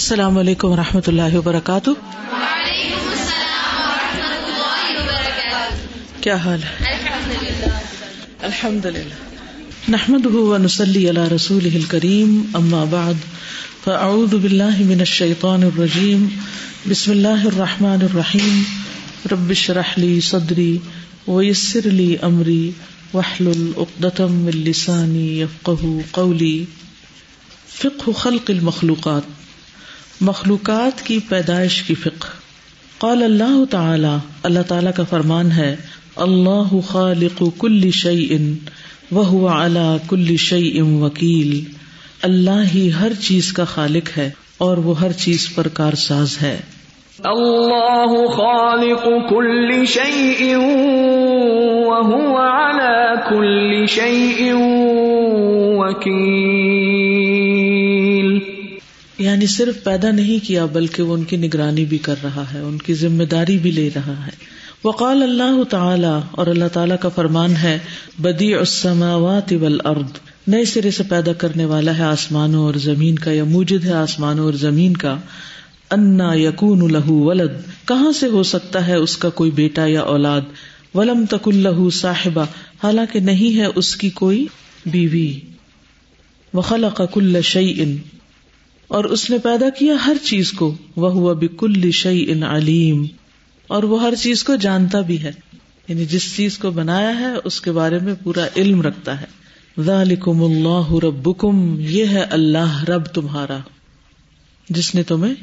السلام علیکم و رحمۃ اللہ وبرکاتہ۔ کیا حال ہے؟ الحمد للہ نحمد نسلی اللہ رسول کریم اما بعد، فاعوذ باللہ من الشیطان الرجیم، بسم اللہ الرحمٰن الرحیم۔ ربش رحلی صدری ویسر لی امری وحل العقدم السانی یفقہ قولی۔ فقہ خلق المخلوقات۔ مخلوقات کی پیدائش کی فقہ۔ قال اللہ تعالی اللہ تعالی کا فرمان ہے، اللہ خالق کل شعی وہ اعلی کل شعی وکیل۔ اللہ ہی ہر چیز کا خالق ہے اور وہ ہر چیز پر کار ساز ہے۔ اللہ خالق کل شعی کل شعی وکیل۔ یعنی صرف پیدا نہیں کیا بلکہ وہ ان کی نگرانی بھی کر رہا ہے، ان کی ذمہ داری بھی لے رہا ہے۔ وقال اللہ تعالی، اور اللہ تعالیٰ کا فرمان ہے بدی السماوات والارض۔ نئے سرے سے پیدا کرنے والا ہے آسمانوں اور زمین کا، یا موجد ہے آسمانوں اور زمین کا۔ انا یقون لہو ولد۔ کہاں سے ہو سکتا ہے اس کا کوئی بیٹا یا اولاد؟ ولم تک اللہ صاحبہ۔ حالانکہ نہیں ہے اس کی کوئی بیوی۔ وخلق کل شعی اور اس نے پیدا کیا ہر چیز کو وہ ہوا بکل شعی ان علیم۔ اور وہ ہر چیز کو جانتا بھی ہے۔ یعنی جس چیز کو بنایا ہے، اس کے بارے میں پورا علم رکھتا ہے۔ ذالکم اللہ ربکم، یہ ہے اللہ، رب تمہارا۔ جس نے تمہیں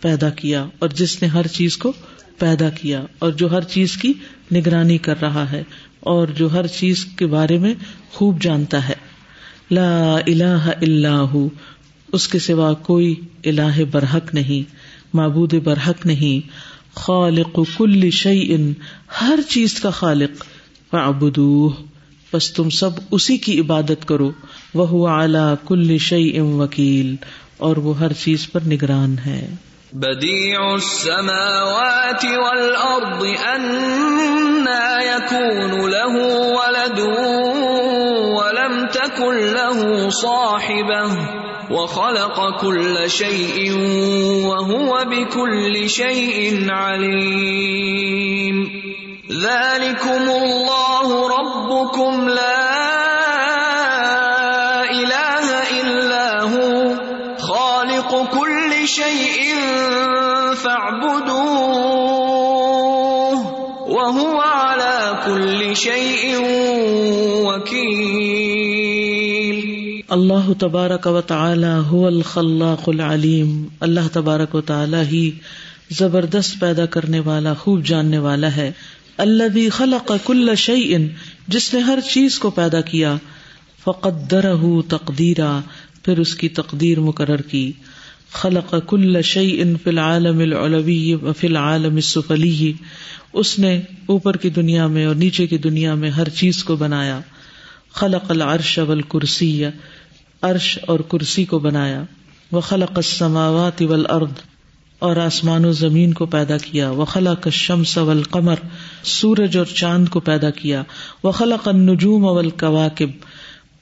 پیدا کیا اور جس نے ہر چیز کو پیدا کیا اور جو ہر چیز کی نگرانی کر رہا ہے اور جو ہر چیز کے بارے میں خوب جانتا ہے۔ لا الہ الا اس کے سوا کوئی الہ برحق نہیں، معبود برحق نہیں۔ خالق کل شعی ان ہر چیز کا خالق۔ فعبدو بس تم سب اسی کی عبادت کرو۔ وہ اعلی کل شعی ام وکیل، اور وہ ہر چیز پر نگران ہے۔ بديع السماوات والأرض أنا يكون له ولد ولم تكن له صاحبه وخلق كل شيء وهو بكل شيء عليم. ذلكم الله ربكم لا اله الا هو. خالق كل شيء فاعبدوه. وهو على كل شيء اللہ تبارک و تعالی هو الخلاق العلیم، اللہ تبارک و تعالی ہی زبردست پیدا کرنے والا، خوب جاننے والا ہے۔ اللہ خلق کل شعی جس نے ہر چیز کو پیدا کیا۔ فقدرہ تقدیرا، پھر اس کی تقدیر مقرر کی۔ خلق کل شعی ان فی العالم العلوی و فی العالم السفلی۔ اس نے اوپر کی دنیا میں اور نیچے کی دنیا میں ہر چیز کو بنایا۔ خلق العرش والکرسی۔ عرش اور کرسی کو بنایا۔ وہ خلق السماوات والارض اور آسمان و زمین کو پیدا کیا۔ وہ خلق الشمس والقمر، سورج اور چاند کو پیدا کیا۔ وہ خلق النجوم والکواکب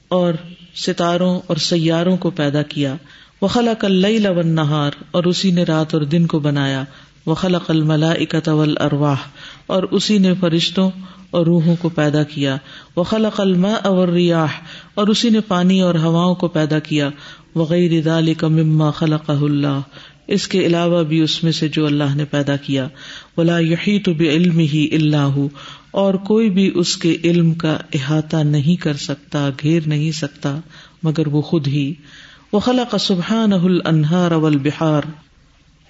اور ستاروں اور سیاروں کو پیدا کیا۔ وہ خلق اللیل والنہار اور اسی نے رات اور دن کو بنایا۔ وہ خلق الملائکۃ والارواح، اور اسی نے فرشتوں اور روحوں کو پیدا کیا۔ وہ خلق الماء اور ریاح اور اسی نے پانی اور ہواؤں کو پیدا کیا۔ وغیر ذلك مما خلقه اللہ، اس کے علاوہ بھی اس میں سے جو اللہ نے پیدا کیا۔ ولا یحیط بعلمه الا هو اور کوئی بھی اس کے علم کا احاطہ نہیں کر سکتا، گھیر نہیں سکتا، مگر وہ خود ہی۔ وہ خلق سبحانہ الانہار والبحار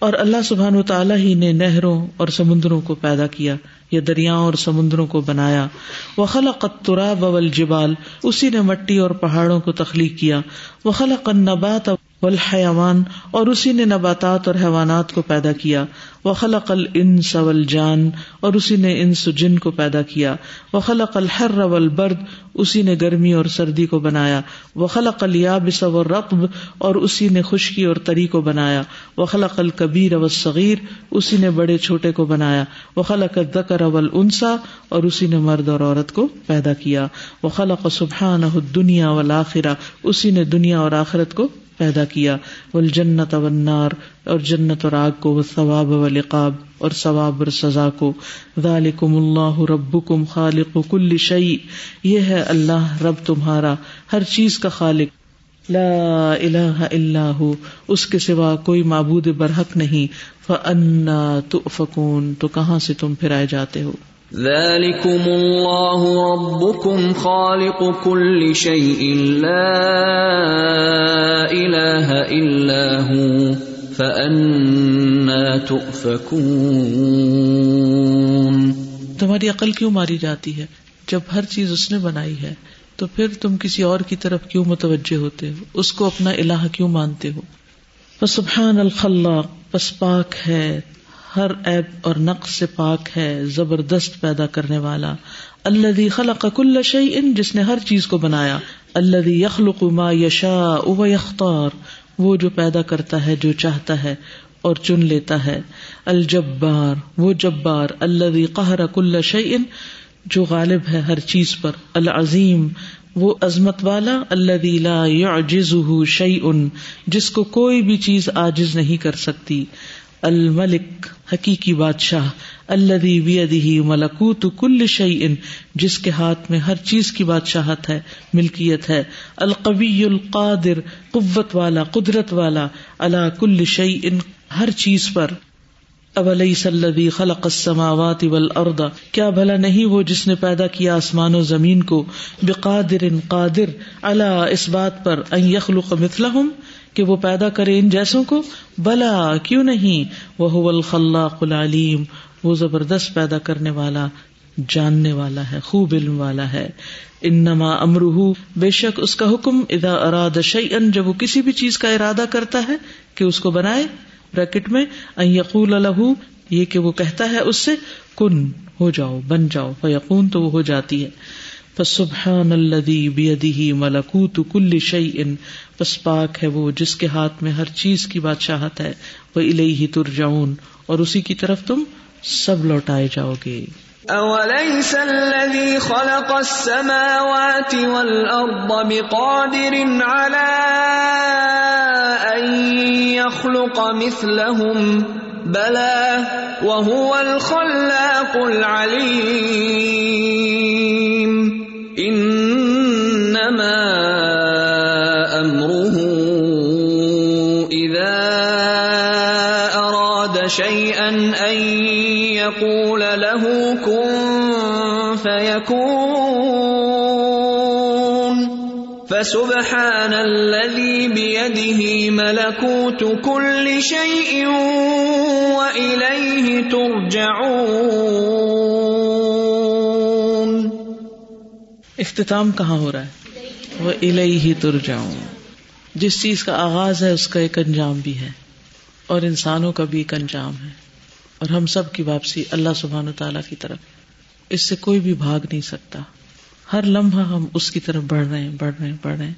اور اللہ سبحان و تعالیٰ ہی نے نہروں اور سمندروں کو پیدا کیا، یا دریاؤں اور سمندروں کو بنایا۔ وہ قطرا بول جبال اسی نے مٹی اور پہاڑوں کو تخلیق کیا۔ وہ قنبات النبات والحیوان اور اسی نے نباتات اور حیوانات کو پیدا کیا۔ وہ خلق الانس والجان، اور اسی نے انس جن کو پیدا کیا۔ وہ خلق الحر والبرد، اسی نے گرمی اور سردی کو بنایا۔ وہ خلق الیابس والرطب، اور اسی نے خشکی اور تری کو بنایا۔ وہ خلق الکبیر والصغیر، اسی نے بڑے چھوٹے کو بنایا۔ وہ خلق الذکر والانسا، اور اسی نے مرد اور عورت کو پیدا کیا۔ وہ خلق سبحانہ الدنیا والآخرہ، اسی نے دنیا اور آخرت کو پیدا کیا۔ ول جنت ونار اور جنت اور آگ کو، ثواب و لقاب اور ثواب اور سزا کو۔ ذالکم اللہ ربکم خالق کل شعی یہ ہے اللہ، رب تمہارا، ہر چیز کا خالق۔ لا الہ الا ہو، اس کے سوا کوئی معبود برحق نہیں۔ فانا تؤفکون تو کہاں سے تم پھرائے جاتے ہو؟ ذلكم الله ربكم خالق كل شيء، لا اله الا هو۔ فانا تؤفكون تمہاری عقل کیوں ماری جاتی ہے؟ جب ہر چیز اس نے بنائی ہے، تو پھر تم کسی اور کی طرف کیوں متوجہ ہوتے ہو؟ اس کو اپنا الہ کیوں مانتے ہو؟ سبحان الخلاق، پس پاک ہے، ہر ایب اور نقص سے پاک ہے، زبردست پیدا کرنے والا۔ اللہ خلق کل شعی ان جس نے ہر چیز کو بنایا۔ اللہ یخلق ما یشا او یختار۔ وہ جو پیدا کرتا ہے، جو چاہتا ہے اور چن لیتا ہے۔ الجبار، وہ جبار اللہ قہر کل شعین جو غالب ہے ہر چیز پر۔ العظیم، وہ عظمت والا۔ اللہ لا يعجزه شيء جس کو کوئی بھی چیز آجز نہیں کر سکتی۔ الملک، حقیقی بادشاہ۔ اللہ ملکوت کل شعی جس کے ہاتھ میں ہر چیز کی بادشاہت ہے، ملکیت ہے، القوی القادر، قوت والا، قدرت والا اللہ کل شعی ان ہر چیز پر۔ اب علیہ صلی خلق السماوات والارض، کیا بھلا نہیں وہ جس نے پیدا کیا آسمان و زمین کو؟ بقادر قادر اللہ اس بات پر، ان یخلق مثلہم، کہ وہ پیدا کرے ان جیسوں کو؟ بلا، کیوں نہیں؟ وہ الخلاق العلیم۔ وہ زبردست پیدا کرنے والا، جاننے والا ہے، خوب علم والا ہے۔ انما امرح بے شک اس کا حکم ادا اراد شعین جب وہ کسی بھی چیز کا ارادہ کرتا ہے کہ اس کو بنائے بریکٹ میں، ان یقول الح یہ کہ وہ کہتا ہے اس سے، کن، ہو جاؤ، بن جاؤ یقون تو وہ ہو جاتی ہے۔ سبحان الذي بيده ملکوت کل شيء پس پاک ہے وہ جس کے ہاتھ میں ہر چیز کی بادشاہت ہے۔ وہ الیہ ترجعون، اور اسی کی طرف تم سب لوٹائے جاؤ گے۔ اوليس الذي خلق السماوات والارض بقادر على ان يخلق مثلهم؟ بلى، وهو الخلاق العليم فسبحان الذي بيده ملكوت كل شيء واليه ترجعون اختتام کہاں ہو رہا ہے؟ وہ الہی ہی تر جس چیز کا آغاز ہے، اس کا ایک انجام بھی ہے۔ اور انسانوں کا بھی ایک انجام ہے۔ اور ہم سب کی واپسی اللہ سبحان و تعالی کی طرف۔ اس سے کوئی بھی بھاگ نہیں سکتا۔ ہر لمحہ ہم اس کی طرف بڑھ رہے ہیں، بڑھ رہے ہیں، بڑھ رہے ہیں۔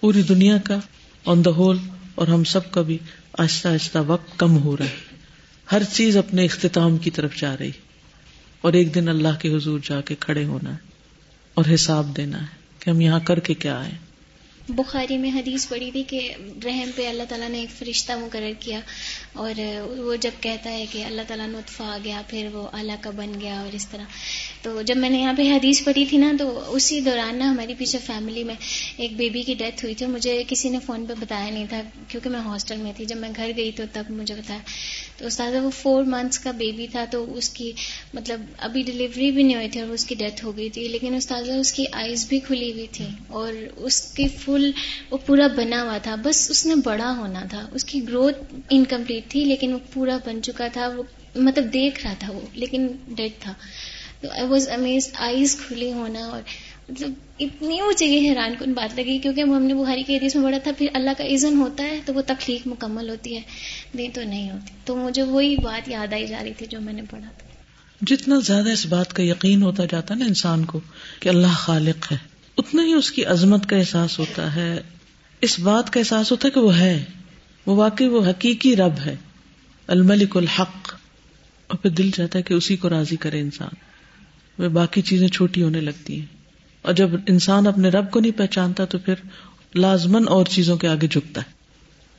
پوری دنیا کا آن دا ہول اور ہم سب کا بھی آہستہ آہستہ وقت کم ہو رہا ہے۔ ہر چیز اپنے اختتام کی طرف جا رہی اور ایک دن اللہ کے حضور جا کے کھڑے ہونا ہے اور حساب دینا ہے کہ ہم یہاں کر کے کیا آئے۔ بخاری میں حدیث پڑی تھی کہ رحم پہ اللہ تعالیٰ نے ایک فرشتہ مقرر کیا اور وہ جب کہتا ہے کہ اللہ تعالیٰ نطفہ آ گیا، پھر وہ اللہ کا بن گیا اور اس طرح۔ تو جب میں نے یہاں پہ حدیث پڑھی تھی نا تو اسی دوران نا ہماری پیچھے فیملی میں ایک بیبی کی ڈیتھ ہوئی تھی مجھے کسی نے فون پہ بتایا نہیں تھا کیونکہ میں ہاسٹل میں تھی۔ جب میں گھر گئی تو تب مجھے بتایا۔ تو استاد، وہ فور منتھس کا بیبی تھا تو اس کی مطلب ابھی ڈلیوری بھی نہیں ہوئی تھی اور اس کی ڈیتھ ہو گئی تھی۔ لیکن استاذہ اس کی آئز بھی کھلی ہوئی تھی اور اس کی فل وہ پورا بنا ہوا تھا۔ بس اس نے بڑا ہونا تھا۔ اس کی گروتھ انکمپلیٹ تھی لیکن وہ پورا بن چکا تھا۔ وہ مطلب دیکھ رہا تھا وہ، لیکن ڈیڈ تھا۔ تو آئی واز امیز آئیز کھلی ہونا اور مطلب اتنی مجھے یہ حیران کن بات لگی کیونکہ ہم نے بہاری کے حدیث میں پڑھا تھا پھر اللہ کا عزن ہوتا ہے تو وہ تخلیق مکمل ہوتی ہے، نہیں تو نہیں ہوتی۔ تو مجھے وہی بات یاد آئی جا رہی تھی جو میں نے پڑھا تھا۔ جتنا زیادہ اس بات کا یقین ہوتا جاتا ہے نا انسان کو کہ اللہ خالق ہے، اتنا ہی اس کی عظمت کا احساس ہوتا ہے۔ اس بات کا احساس ہوتا ہے کہ وہ ہے، وہ واقعی وہ حقیقی رب ہے، الملک الحق۔ اور پھر دل چاہتا ہے کہ اسی کو راضی کرے انسان۔ وہ باقی چیزیں چھوٹی ہونے لگتی ہیں۔ اور جب انسان اپنے رب کو نہیں پہچانتا تو پھر لازمن اور چیزوں کے آگے جھکتا ہے۔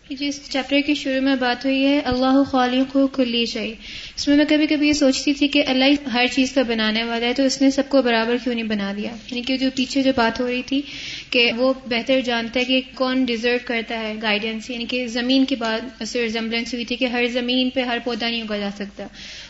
جی، جس چیپٹر کی شروع میں بات ہوئی ہے، اللہ خالق کو کلی چاہیے اس میں میں کبھی کبھی یہ سوچتی تھی کہ اللہ ہر چیز کا بنانے والا ہے، تو اس نے سب کو برابر کیوں نہیں بنا دیا؟ یعنی کہ جو پیچھے جو بات ہو رہی تھی کہ وہ بہتر جانتا ہے کہ کون ڈیزرو کرتا ہے گائیڈنس یعنی کہ زمین کی بات سے ریزمبلنس ہوئی تھی کہ ہر زمین پہ ہر پودا نہیں اگا جا سکتا۔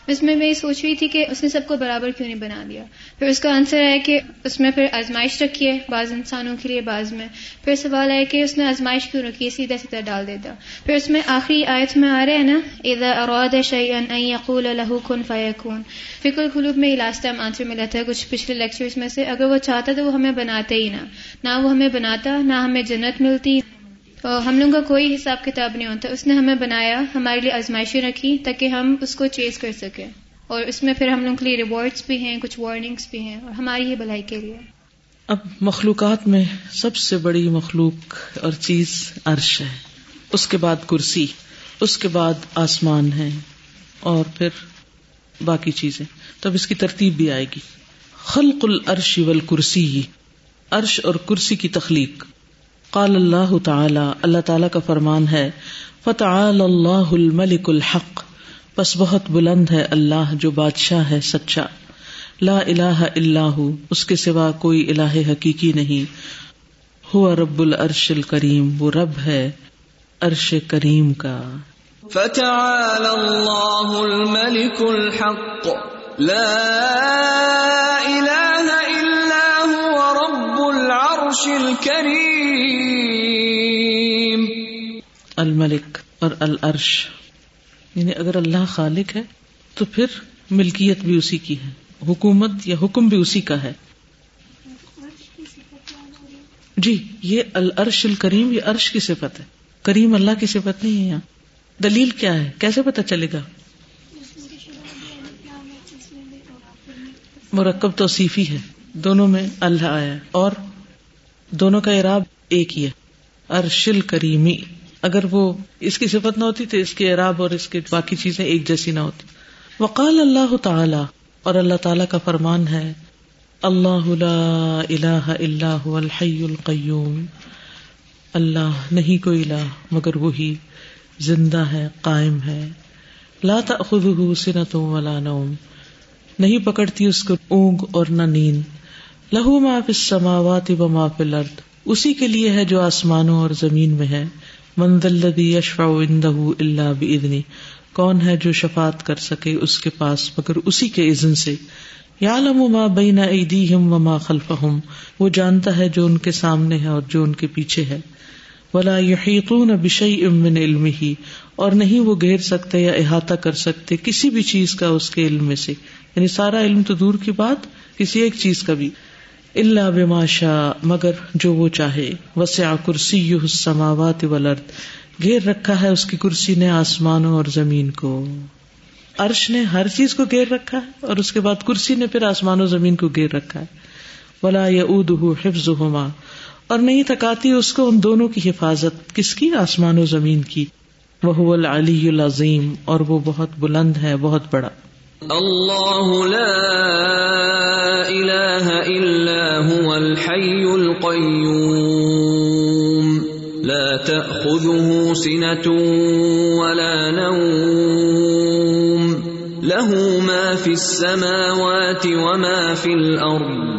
اس میں میں یہ سوچ رہی تھی کہ اس نے سب کو برابر کیوں نہیں بنا دیا؟ پھر اس کا آنسر ہے کہ اس میں پھر آزمائش رکھی ہے بعض انسانوں کے لیے، بعض میں۔ پھر سوال ہے کہ اس نے آزمائش کیوں رکھی؟ ہے سیدھا سیدھا ڈال دیتا۔ پھر اس میں آخری آیت میں آ رہے ہیں نا اذا اراد شيئا ان يقول له كن فيكون فکر قلوب میں لاسٹ ٹائم آنسر ملا تھا کچھ پچھلے لیکچرز میں سے۔ اگر وہ چاہتا تو وہ ہمیں بناتے ہی نہ۔ نہ وہ ہمیں بناتا، نہ ہمیں جنت ملتی۔ ہم لوگوں کا کوئی حساب کتاب نہیں ہوتا۔ اس نے ہمیں بنایا، ہمارے لیے آزمائشیں رکھی تاکہ ہم اس کو چیز کر سکیں۔ اور اس میں پھر ہم لوگوں کے لیے ریوارڈس بھی ہیں، کچھ وارننگس بھی ہیں، اور ہماری ہی بھلائی کے لیے۔ اب مخلوقات میں سب سے بڑی مخلوق اور چیز عرش ہے۔ اس کے بعد کرسی، اس کے بعد آسمان ہے۔ اور پھر باقی چیزیں۔ تب اس کی ترتیب بھی آئے گی۔ خلق العرش والکرسی، عرش اور کرسی کی تخلیق۔ قال اللہ تعالی اللہ تعالی کا فرمان ہے، فتعال اللہ الملک الحق۔ بس بہت بلند ہے اللہ جو بادشاہ ہے سچا۔ لا الہ الا ہو، اس کے سوا کوئی الہ حقیقی نہیں۔ ہوا رب العرش الکریم، وہ رب ہے عرش کریم کا۔ فتعال اللہ الملک الحق. لا الہ الا هو رب العرش الكریم الملک اور العرش. یعنی اگر اللہ خالق ہے، تو پھر ملکیت بھی اسی کی ہے، حکومت یا حکم بھی اسی کا ہے۔ جی یہ العرش الکریم، یہ عرش کی صفت ہے۔ کریم اللہ کی صفت نہیں ہے یہاں۔ دلیل کیا ہے؟ کیسے پتا چلے گا؟ مرکب توصیفی ہے۔ دونوں میں اللہ آیا اور دونوں کا اراب ایک ہی ہے۔ ارشل کریمی اگر وہ اس کی صفت نہ ہوتی تو اس کے اراب اور اس کے باقی چیزیں ایک جیسی نہ ہوتی۔ وقال اللہ تعالی اور اللہ تعالی کا فرمان ہے، اللہ لا الہ الا هو الحی القیوم۔ اللہ نہیں کوئی الہ مگر وہی۔ زندہ ہے، قائم ہے۔ لا تأخذه سنة ولا نوم۔ نہیں پکڑتی اس کو اونگ اور نہ نیند لہو ما فی السماوات و ما فی الارض۔ اسی کے لیے ہے جو آسمانوں اور زمین میں ہے۔ من ذا الذی یشفع عنده الا کون ہے جو شفاعت کر سکے اس کے پاس مگر اسی کے اذن سے۔ یعلم ما بین ایدیہم وما خلفہم۔ وہ جانتا ہے جو ان کے سامنے ہے اور جو ان کے پیچھے ہے۔ ولا یحیطون بشیء من علمہ اور نہیں وہ گھیر سکتے یا احاطہ کر سکتے کسی بھی چیز کا اس کے علم میں سے۔ یعنی سارا علم تو دور کی بات، کسی ایک چیز کا بھی۔ اللہ بما شاء، مگر جو وہ چاہے۔ وسع کرسی السماوات والارض گھیر رکھا ہے اس کی کرسی نے آسمانوں اور زمین کو۔ عرش نے ہر چیز کو گھیر رکھا ہے اور اس کے بعد کرسی نے پھر آسمان و زمین کو گھیر رکھا ہے۔ ولا یعوده حفظهما۔ اور نہیں تکاتی اس کو ان دونوں کی حفاظت۔ کس کی؟ آسمان و زمین کی۔ وہ العلی العظیم اور وہ بہت بلند ہے، بہت بڑا۔ اللہ لا الہ الا هو الحی القیوم۔ لا تأخذه سنة ولا نوم۔ له ما في السماوات وما في الأرض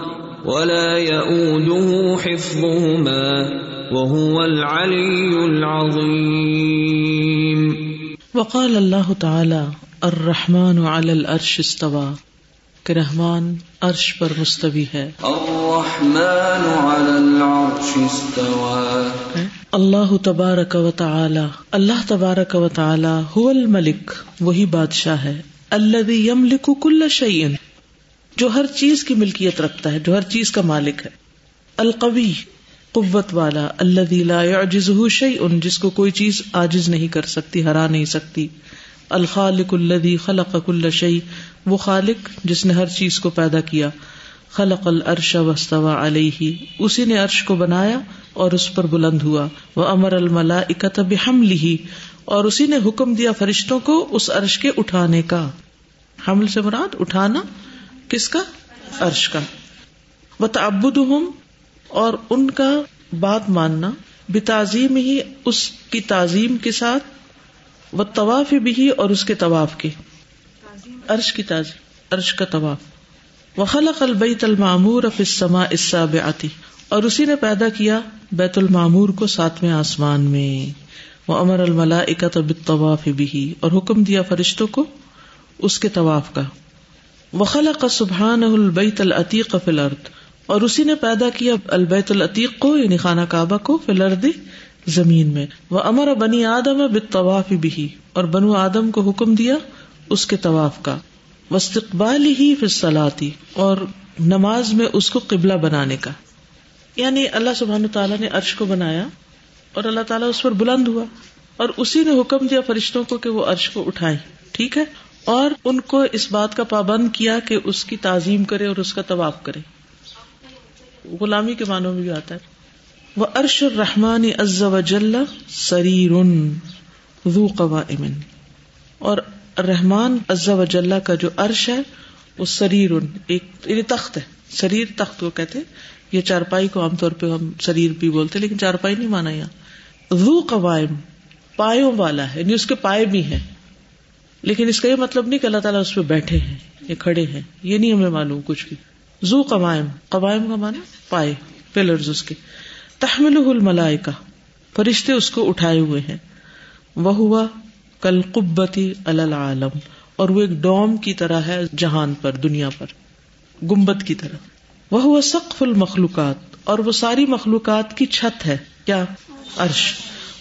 ولا يؤوده حفظهما وهو العلي العظيم. وقال اللہ تعالی الرحمن على العرش استوى کہ رحمان عرش پر مستوی ہے۔ الرحمن على العرش استوى اللہ تبارک و تعالی اللہ تبارک و تعالی هو الملک وہی بادشاہ ہے الذي يملك كل شيء جو ہر چیز کی ملکیت رکھتا ہے، جو ہر چیز کا مالک ہے۔ القوی، قوت والا الذي لا يعجزه شيء جس کو کوئی چیز عاجز نہیں کر سکتی، ہرا نہیں سکتی۔ الخالق الدی خلق کل شعی وہ خالق جس نے ہر چیز کو پیدا کیا۔ خلق العرش وسطوا علیہ، اسی نے عرش کو بنایا اور اس پر بلند ہوا۔ وہ امر الملا اکتب حمل اور اسی نے حکم دیا فرشتوں کو اس عرش کے اٹھانے کا۔ حمل سے مراد اٹھانا کس کا؟ عرش کا۔ وہ تعبد اور ان کا بات ماننا۔ بے تعظیم ہی اس کی تعظیم کے ساتھ۔ وہ طواف بھی اور اس کے طواف کے۔ عرش کی تعظیم، عرش کا طواف۔ وہ خلق البیت المعمور السماء السابعتی اور اسی نے پیدا کیا بیت المعمور کو ساتویں آسمان میں۔ وہ امر الملا بالطواف بھی اور حکم دیا فرشتوں کو اس کے طواف کا۔ وخلا سبحان البیت العتیق فلرد اور اسی نے پیدا کیا البیت العتیق کو یعنی خانہ کعبہ کو فلرد زمین میں۔ وہ امر بنی آدم طواف بھی اور بنو آدم کو حکم دیا اس کے طواف کا۔ وسطبال ہی فصلاتی اور نماز میں اس کو قبلہ بنانے کا۔ یعنی اللہ سبحان تعالیٰ نے عرش کو بنایا اور اللہ تعالیٰ اس پر بلند ہوا۔ اور اسی نے حکم دیا فرشتوں کو کہ وہ عرش کو اٹھائے ٹھیک ہے؟ اور ان کو اس بات کا پابند کیا کہ اس کی تعظیم کرے اور اس کا طواف کرے۔ غلامی کے معنوں میں بھی آتا ہے۔ وہ ارش الرحمان از و جل سریر ذو قوائم۔ اور رحمان از و جل کا جو عرش ہے، وہ سریر ایک یعنی تخت ہے۔ سریر تخت کو کہتے یہ چارپائی کو عام طور پہ ہم شریر بھی بولتے لیکن چارپائی نہیں مانا یہاں۔ ذو قوائم، پایوں والا ہے یعنی اس کے پائے بھی ہیں۔ لیکن اس کا یہ مطلب نہیں کہ اللہ تعالیٰ اس پہ بیٹھے ہیں یا کھڑے ہیں، یہ نہیں ہمیں معلوم کچھ بھی۔ زو قوائم قوائم کا مانا پائے پلرز اس کے۔ تحمل الملائے کا فرشتے اس کو اٹھائے ہوئے ہیں۔ وہ ہوا کل قبتی العالم، اور وہ ایک ڈوم کی طرح ہے جہان پر، دنیا پر گمبت کی طرح۔ وہ ہوا سقف المخلوقات، اور وہ ساری مخلوقات کی چھت ہے، کیا؟ عرش۔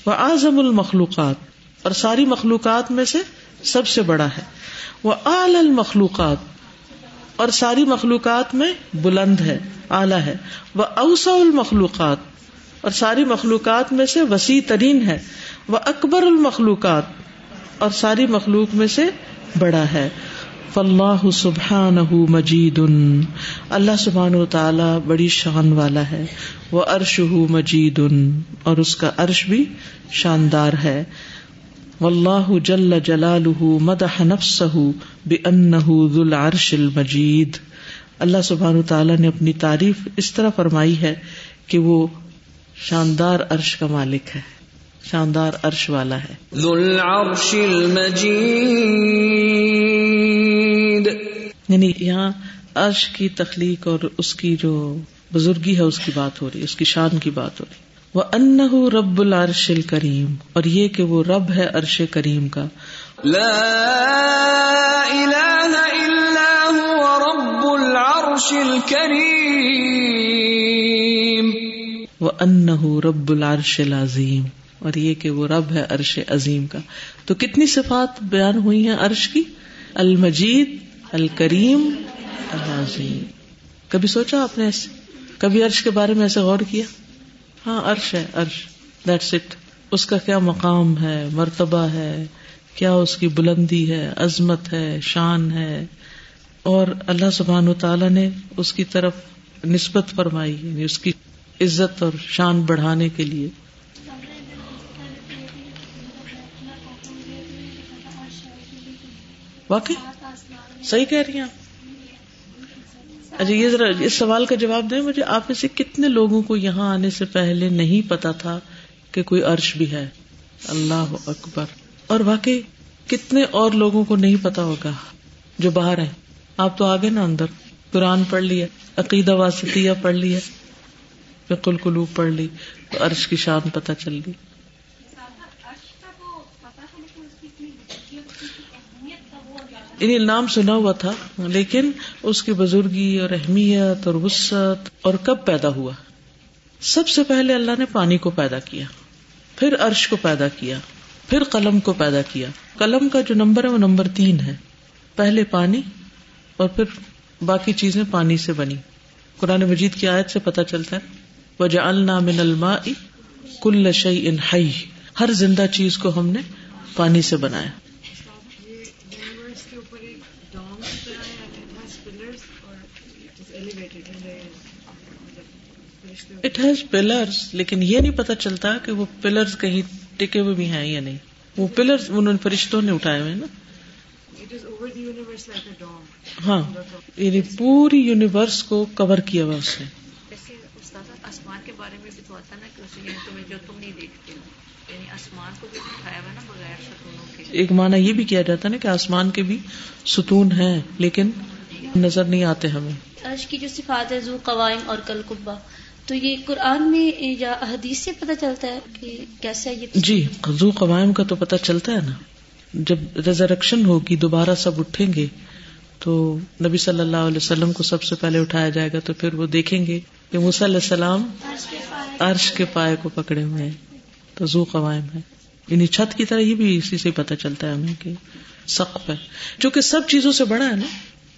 وہ اعظم المخلوقات، اور ساری مخلوقات میں سے سب سے بڑا ہے۔ وہ آل المخلوقات، اور ساری مخلوقات میں بلند ہے، اعلی ہے۔ وہ اوسا المخلوقات، اور ساری مخلوقات میں سے وسیع ترین ہے۔ وہ اکبر المخلوقات، اور ساری مخلوق میں سے بڑا ہے۔ فلاح سبحان مجید، اللہ سبحان و تعالی بڑی شان والا ہے۔ وہ عرش مجید، اور اس کا عرش بھی شاندار ہے۔ واللہ جل جلالہ مدح نفسہ بانہ ذو العرش المجید۔ اللہ سبحانہ تعالی نے اپنی تعریف اس طرح فرمائی ہے کہ وہ شاندار عرش کا مالک ہے شاندار عرش والا ہے۔ ذو العرش المجید۔ یعنی یہاں عرش کی تخلیق اور اس کی جو بزرگی ہے اس کی بات ہو رہی ہے اس کی شان کی بات ہو رہی وہ ان رب العرش کریم اور یہ کہ وہ رب ہے عرش کریم کا۔ لا الہ الا هو رب العرش الكریم وہ ان رب العرش العظیم اور یہ کہ وہ رب ہے عرش عظیم کا۔ تو کتنی صفات بیان ہوئی ہیں عرش کی؟ المجید الکریم العظیم۔ کبھی سوچا آپ نے ایسے کبھی عرش کے بارے میں ایسے غور کیا؟ ہاں عرش ہے، عرش۔ دیٹس اٹ اس کا کیا مقام ہے؟ مرتبہ ہے۔ کیا اس کی بلندی ہے؟ عظمت ہے، شان ہے۔ اور اللہ سبحان و تعالی نے اس کی طرف نسبت فرمائی یعنی اس کی عزت اور شان بڑھانے کے لیے۔ واقعی؟ صحیح کہہ رہی ہیں آپ؟ اچھا یہ ذرا اس سوال کا جواب دیں، مجھے آپ میں سے کتنے لوگوں کو یہاں آنے سے پہلے نہیں پتا تھا کہ کوئی عرش بھی ہے؟ اللہ اکبر۔ اور واقعی کتنے اور لوگوں کو نہیں پتا ہوگا جو باہر ہیں؟ آپ تو آگے نا اندر، قرآن پڑھ لیا عقیدہ واسطیہ پڑھ لیا فکل کلو پڑھ لی، تو عرش کی شان پتہ چل گئی۔ یعنی انہیں نام سنا ہوا تھا، لیکن اس کی بزرگی اور اہمیت اور وسط اور کب پیدا ہوا؟ سب سے پہلے اللہ نے پانی کو پیدا کیا، پھر عرش کو پیدا کیا، پھر قلم کو پیدا کیا۔ قلم کا جو نمبر ہے وہ نمبر تین ہے۔ پہلے پانی اور پھر باقی چیزیں پانی سے بنی۔ قرآن مجید کی آیت سے پتا چلتا ہے وہ جا من الما کل شعی ان ہر زندہ چیز کو ہم نے پانی سے بنایا۔ اٹ ہیز پلرس لیکن یہ نہیں پتا چلتا کہ وہ پلرس کہیں ٹکے ہوئے بھی ہیں یا نہیں۔ وہ پلرس انہوں نے فرشتوں نے اٹھائے ہوئے نا۔ ہاں۔ یعنی پوری یونیورس کو کور کیا ہوا اس نے۔ جیسے استاد آسمان کے بارے میں بھی تو آتا نا کہ اس یعنی تمہیں جو تم نہیں دیکھتے ہو۔ یعنی آسمان کو بھی اٹھایا ہوا نا بغیر ستونوں کے۔ ایک معنی یہ بھی کیا جاتا نا کہ آسمان کے بھی ستون ہیں لیکن نظر نہیں آتے ہمیں۔ عرش کی جو صفات ہے زو قوائم اور کل قبا۔ تو یہ قرآن میں یا حدیث سے پتہ چلتا ہے کہ کیسا یہ جی زو قوائم کا تو پتہ چلتا ہے نا۔ جب ریزریکشن ہوگی، دوبارہ سب اٹھیں گے، تو نبی صلی اللہ علیہ وسلم کو سب سے پہلے اٹھایا جائے گا تو پھر وہ دیکھیں گے کہ مص علیہ السلام عرش کے پائے کو پکڑے ہوئے ہیں۔ تو زو قوائم ہے۔ یعنی چھت کی طرح ہی بھی اسی سے پتہ چلتا ہے ہمیں کہ سقف ہے۔ جو کہ سب چیزوں سے بڑا ہے نا،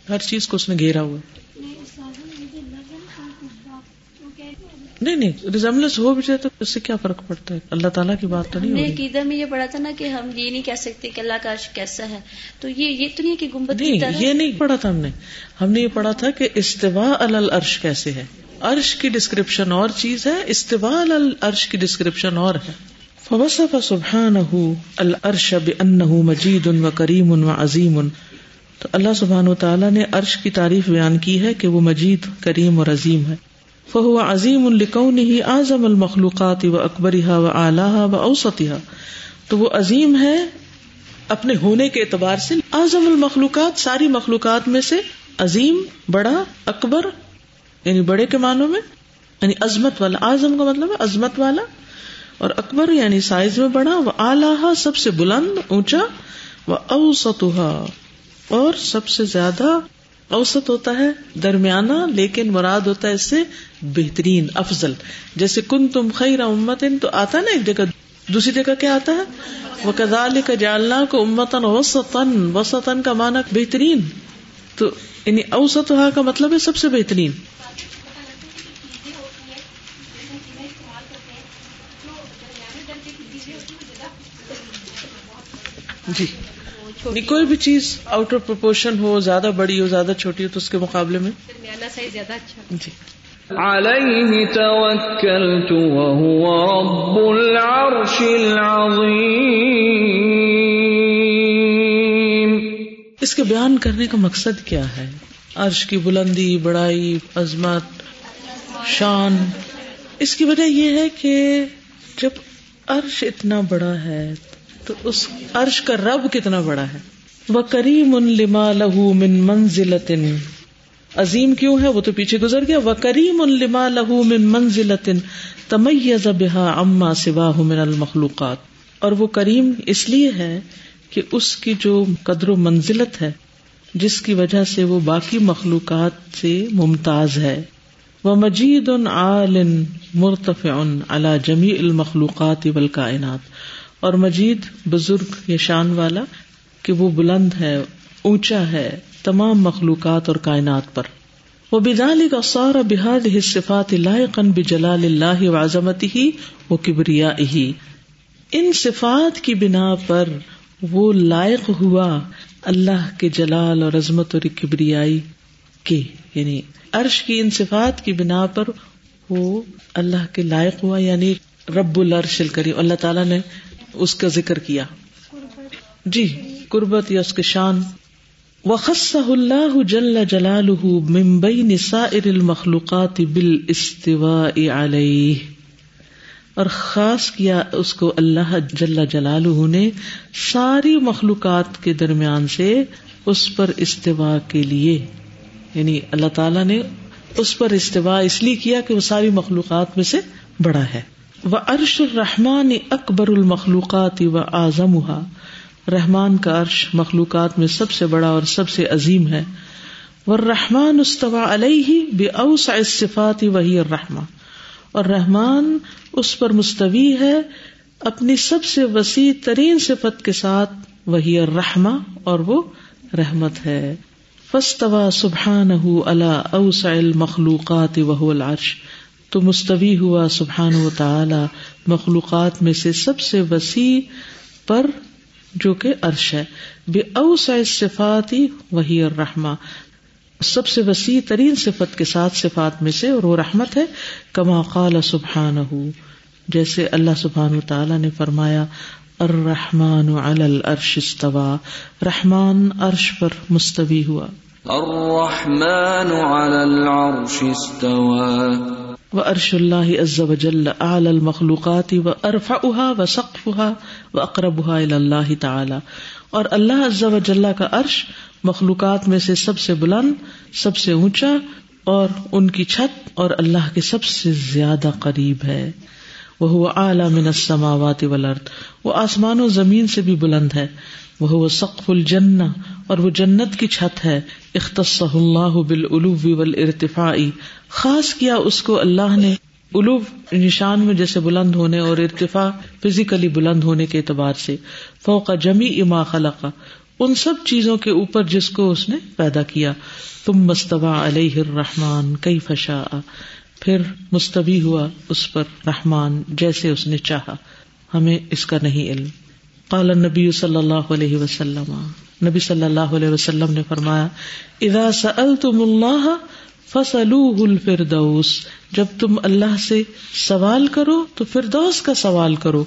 ہر چیز کو اس نے گھیرا ہوا ہے۔ نہیں نہیں ریزمبلنس ہو بھی جائے تو اس سے کیا فرق پڑتا ہے؟ اللہ تعالیٰ کی بات تو نہیں نے عقیدہ میں یہ پڑھا تھا نا کہ ہم یہ نہیں کہہ سکتے کہ اللہ کا عرش کیسا ہے۔ تو یہ یہ تو نہیں کہ گنبد کی نہیں طرح؟ یہ نہیں پڑھا تھا ہم نے۔ ہم نے یہ پڑھا تھا کہ استوا العرش کیسے ہے۔ عرش کی ڈسکرپشن اور چیز ہے استوا العرش کی ڈسکرپشن اور ہے۔ فوصف سبحانہ العرش بأنه مجید و کریم و عظیم۔ تو اللہ سبحانہ و تعالیٰ نے عرش کی تعریف بیان کی ہے کہ وہ مجید کریم اور عظیم ہے۔ فہو عظیم الکون ہی اعظم المخلوقات و اکبرها و اعلیٰ و اوسطها تو وہ عظیم ہے اپنے ہونے کے اعتبار سے۔ اعظم المخلوقات ساری مخلوقات میں سے عظیم، بڑا، اکبر یعنی بڑے کے معنوں میں یعنی عظمت والا۔ اعظم کا مطلب ہے عظمت والا۔ اور اکبر یعنی سائز میں بڑا وہ اعلیٰ سب سے بلند، اونچا وہ اوسطها اور سب سے زیادہ اوسط ہوتا ہے، درمیانہ، لیکن مراد ہوتا ہے اس سے بہترین، افضل۔ جیسے کن تم خیر امت تو آتا نا ایک جگہ، دوسری جگہ کیا آتا ہے؟ وہ کدال کا جالنا کو امتن وسطن وسطن کا مانا بہترین۔ تو یعنی اوسط کا مطلب ہے سب سے بہترین۔ جی۔ کوئی بھی چیز آؤٹ آف پرپورشن ہو زیادہ بڑی ہو زیادہ چھوٹی ہو تو اس کے مقابلے میں۔ زیادہ اچھا۔ جی۔ وهو رب العرش اس کے بیان کرنے کا مقصد کیا ہے؟ عرش کی بلندی بڑائی عظمت شان۔ اس کی وجہ یہ ہے کہ جب عرش اتنا بڑا ہے تو اس عرش کا رب کتنا بڑا ہے۔ وہ کریم ان لما لہو من منزلت عظیم کیوں ہے؟ وہ تو پیچھے گزر گیا۔ وہ کریم ان لما لہو من منزلت تمیز بها عما سواہ من المخلوقات۔ اور وہ کریم اس لیے ہے کہ اس کی جو قدر و منزلت ہے، جس کی وجہ سے وہ باقی مخلوقات سے ممتاز ہے۔ وہ مجید ان عال مرتفع علی جمیع المخلوقات والکائنات اور مجید بزرگ یا شان والا کہ وہ بلند ہے، اونچا ہے، تمام مخلوقات اور کائنات پر۔ وہ بدالی کا سور بحاد صفات لائقن بجلال اللہ و عظمت ہی وہ کبریا ہی ان صفات کی بنا پر وہ لائق ہوا اللہ کے جلال اور عظمت اور کبریائی کے۔ یعنی عرش کی ان صفات کی بنا پر وہ اللہ کے لائق ہوا یعنی رب العرش الکریم، اللہ تعالیٰ نے اس کا ذکر کیا۔ جی قربت یا اس کے شان۔ وخص اللہ جل جلال ممبئی نسائر المخلوقات بال استوا علیہ اور خاص کیا اس کو اللہ جل جلال نے ساری مخلوقات کے درمیان سے اس پر استوا کے لیے۔ یعنی اللہ تعالی نے اس پر استوا اس لیے کیا کہ وہ ساری مخلوقات میں سے بڑا ہے۔ وہ عرش الرحمان اکبر المخلوقات و اعظم رحمان کا عرش مخلوقات میں سب سے بڑا اور سب سے عظیم ہے۔ وہ رحمان استوا علیہ بے اوس صفات وہی الرحمٰ اور رحمان اس پر مستوی ہے اپنی سب سے وسیع ترین صفت کے ساتھ وہی الرحمٰ اور وہ رحمت ہے۔ فستوا سبحان اللہ اوس المخلوقات وہ العرش۔ تو مستوی ہوا سبحان و تعالی مخلوقات میں سے سب سے وسیع پر جو کہ عرش ہے۔ بے اوسع صفاتی وہی اور رحما سب سے وسیع ترین صفت کے ساتھ صفات میں سے اور وہ رحمت ہے۔ کما قال سبحان جیسے اللہ سبحان تعالیٰ نے فرمایا، الرحمن علی العرش استوا رحمان عرش پر مستوی ہوا۔ الرحمن على العرش استوى وعرش اللہ عز وجل اعلی المخلوقات وارفعها وسقفها واقربها الى اللہ تعالی۔ اور اللہ عز وجل کا عرش مخلوقات میں سے سب سے بلند، سب سے اونچا اور ان کی چھت اور اللہ کے سب سے زیادہ قریب ہے۔ وہ اعلی من السماوات والارض۔ وہ آسمان و زمین سے بھی بلند ہے۔ وہ سقف الجنہ، اور وہ جنت کی چھت ہے۔ اختص اللہ بالعلو والارتفاع۔ خاص کیا اس کو اللہ نے الو نشان میں جیسے بلند ہونے اور ارتفاع فزیکلی بلند ہونے کے اعتبار سے۔ فوق جمی اما خلق۔ ان سب چیزوں کے اوپر جس کو اس نے پیدا کیا۔ تم مستوا علیہ الرحمان کئی فشا پھر مستوی ہوا اس پر رحمان جیسے اس نے چاہا۔ ہمیں اس کا نہیں علم۔ قال نبی صلی اللہ علیہ وسلم، نبی صلی اللہ علیہ وسلم نے فرمایا، اذا سألتم اللہ فصلوه الفردوس، جب تم اللہ سے سوال کرو تو فردوس کا سوال کرو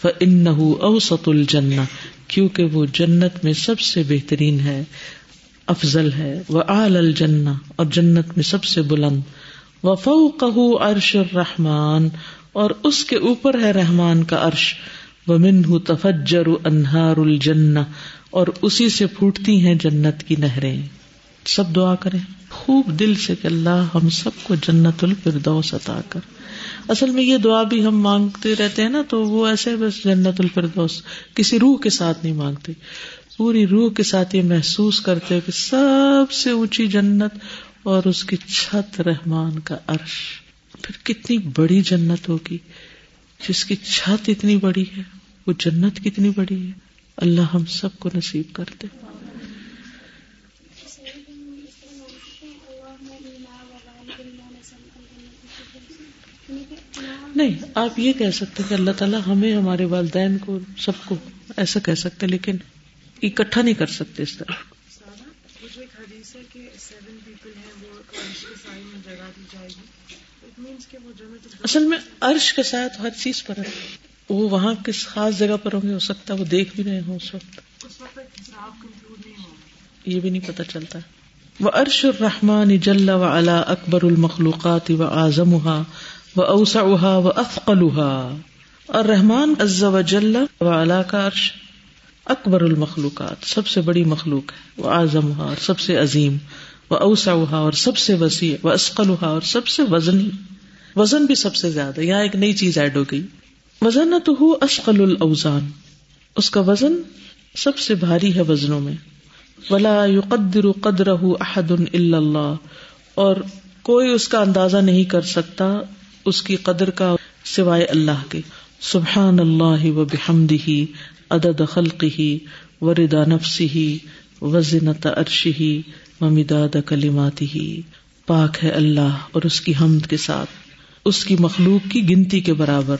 فإنه اوسط الجنہ، کیونکہ وہ جنت میں سب سے بہترین ہے، افضل ہے وہ آل الجنہ، اور جنت میں سب سے بلند وفوقه عرش الرحمان اور اس کے اوپر ہے رحمان کا عرش۔ ومن تفجر انہار الجنہ، اور اسی سے پھوٹتی ہیں جنت کی نہریں۔ سب دعا کریں۔ خوب دل سے کہ اللہ ہم سب کو جنت الفردوس عطا کر۔ اصل میں یہ دعا بھی ہم مانگتے رہتے ہیں نا، تو وہ ایسے بس جنت الفردوس۔ کسی روح کے ساتھ نہیں مانگتے۔ پوری روح کے ساتھ یہ محسوس کرتے ہو کہ سب سے اونچی جنت اور اس کی چھت رحمان کا عرش۔ پھر کتنی بڑی جنت ہوگی، جس کی چھت اتنی بڑی ہے۔ وہ جنت کتنی بڑی ہے۔ اللہ ہم سب کو نصیب کر دے۔ نہیں، آپ یہ کہہ سکتے کہ اللہ تعالیٰ ہمیں، ہمارے والدین کو، سب کو ایسا کہہ سکتے لیکن اکٹھا نہیں کر سکتے اس طرح۔ اصل میں عرش کا سایہ تو ہر چیز پر ہے۔ وہ وہاں کس خاص جگہ پر ہوں گے ہو سکتا ہے وہ دیکھ بھی رہے ہوں اس وقت؟ یہ بھی نہیں پتا چلتا۔ وہ عرش الرحمان جل و علا اکبر المخلوقات و اعظم و اوسا و افقلحا اور رحمان از و جل و علا کا عرش۔ اکبر المخلوقات، سب سے بڑی مخلوق ہے۔ وہ اعظم اور سب سے عظیم۔ وہ اوسا اور سب سے وسیع۔ و اسقلحا اور سب سے وزنی۔ وزن بھی سب سے زیادہ یہاں ایک نئی چیز ایڈ ہو گئی۔ وزن تو ہو اشقل الاوزان۔ اس کا وزن سب سے بھاری ہے وزنوں میں۔ ولا يقدر قدره احد الا اللہ۔ اور کوئی اس کا اندازہ نہیں کر سکتا اس کی قدر کا سوائے اللہ کے۔ سبحان اللہ و بحمدہ، عدد خلقہ وردا نفسه وزنت عرشه ومداد کلماته پاک ہے اللہ اور اس کی حمد کے ساتھ۔ اس کی مخلوق کی گنتی کے برابر۔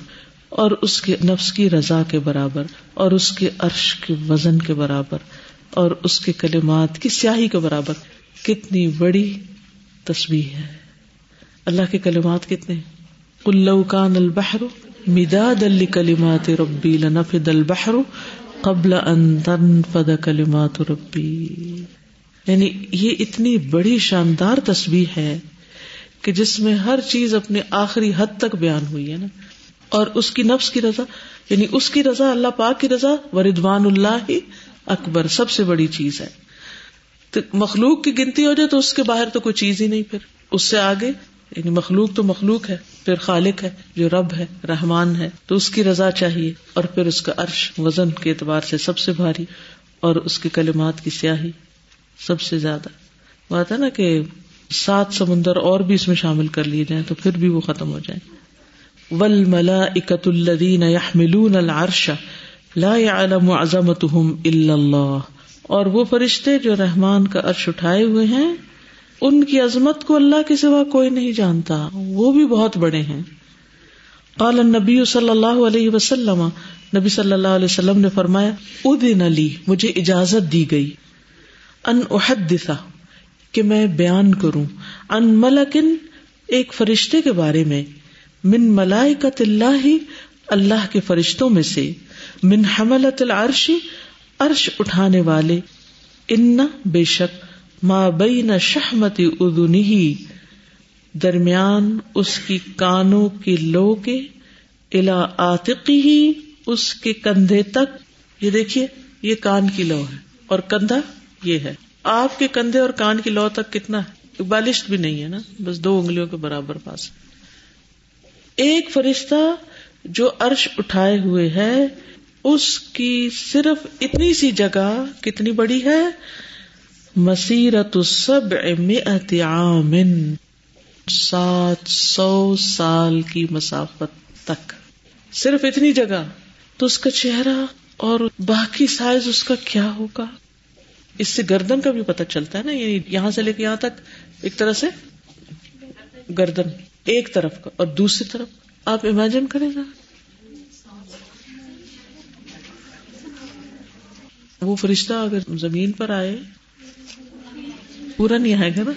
اور اس کے نفس کی رضا کے برابر، اور اس کے عرش کے وزن کے برابر، اور اس کے کلمات کی سیاہی کے برابر کتنی بڑی تصویر ہے۔ اللہ کے کلمات کتنے کلو کان البحر مداد کلمات ربی لنفد البحر قبل ان تنفد کلمات ربی۔ یعنی یہ اتنی بڑی شاندار تصویر ہے کہ جس میں ہر چیز اپنے آخری حد تک بیان ہوئی ہے نا۔ اور اس کی نفس کی رضا یعنی اس کی رضا، اللہ پاک کی رضا و ردوان اللہ ہی اکبر، سب سے بڑی چیز ہے۔ تو مخلوق کی گنتی ہو جائے تو اس کے باہر تو کوئی چیز ہی نہیں، پھر اس سے آگے یعنی مخلوق تو مخلوق ہے، پھر خالق ہے، جو رب ہے، رحمان ہے، تو اس کی رضا چاہیے۔ اور پھر اس کا عرش وزن کے اعتبار سے سب سے بھاری اور اس کے کلمات کی سیاہی سب سے زیادہ۔ بات ہے نا کہ سات سمندر اور بھی اس میں شامل کر لیے جائیں تو پھر بھی وہ ختم ہو جائیں۔ ول ملا اکت یحملون العرش لا يعلم عظمتهم الا اللہ اور وہ فرشتے جو رحمان کا عرش اٹھائے ہوئے ہیں، ان کی عظمت کو اللہ کے سوا کوئی نہیں جانتا، وہ بھی بہت بڑے ہیں۔ قال النبی صلی اللہ علیہ وسلم، نبی صلی اللہ علیہ وسلم نے فرمایا، ادن علی مجھے اجازت دی گئی۔ ان احدثا کہ میں بیان کروں۔ ان ملکن، ایک فرشتے کے بارے میں۔ من ملائکت اللہ اللہ کے فرشتوں میں سے، من حملت العرش عرش اٹھانے والے۔ ان بے شک ما بین شہمت ادنی درمیان اس کی کانوں کی لو کے الا آتقی ہی اس کے کندھے تک۔ یہ دیکھیے، یہ کان کی لو ہے۔ اور کندھا یہ ہے۔ آپ کے کندھے اور کان کی لو تک کتنا ہے؟ بالشت بھی نہیں ہے نا؟ بس دو انگلیوں کے برابر پاس۔ ایک فرشتہ جو عرش اٹھائے ہوئے ہے، اس کی صرف اتنی سی جگہ کتنی بڑی ہے؟ مسیرت سب عام، سات سو سال کی مسافت تک۔ صرف اتنی جگہ، تو اس کا چہرہ اور باقی سائز اس کا کیا ہوگا؟ اس سے گردن کا بھی پتہ چلتا ہے نا یعنی یہاں سے لے کے یہاں تک، ایک طرح سے؟ گردن۔ ایک طرف کا اور دوسری طرف آپ امیجن کریں گا وہ فرشتہ اگر زمین پر آئے، پورا نہیں آئے گا نا۔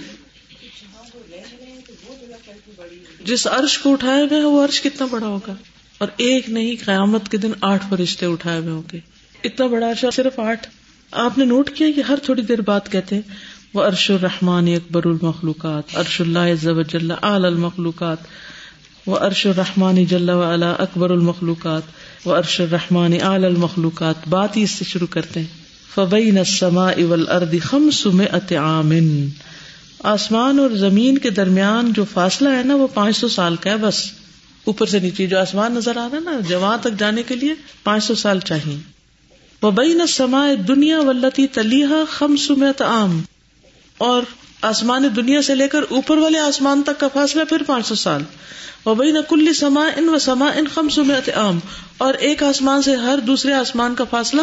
جس عرش کو اٹھائے گئے وہ عرش کتنا بڑا ہوگا۔ اور ایک نہیں، قیامت کے دن آٹھ فرشتے اٹھائے ہوئے ہوں گے۔ اتنا بڑا عرش، صرف آٹھ۔ آپ نے نوٹ کیا کہ ہر تھوڑی دیر بات کہتے ہیں وہ ارش الرحمان اکبر المخلوقات ارش اللہ آل المخلوقات وہ ارش الرحمان جل اکبر المخلوقات وہ ارش الرحمان آل المخلوقات۔ بات ہی اس سے شروع کرتے ہیں۔ فبئی نسما اول اردی خم سم عامن آسمان اور زمین کے درمیان جو فاصلہ ہے نا، وہ پانچ سو سال کا ہے بس۔ اوپر سے نیچے جو آسمان نظر آ رہا ہے نا جہاں تک جانے کے لیے پانچ سو سال چاہیے۔ وبئی نہ سما دنیا ولتی تلیحا خم سمت عام۔ اور آسمان دنیا سے لے کر اوپر والے آسمان تک کا فاصلہ پھر پانچ سو سال۔ وبئی نہ کل سما ان و سما ان خم سمت عام، اور ایک آسمان سے ہر دوسرے آسمان کا فاصلہ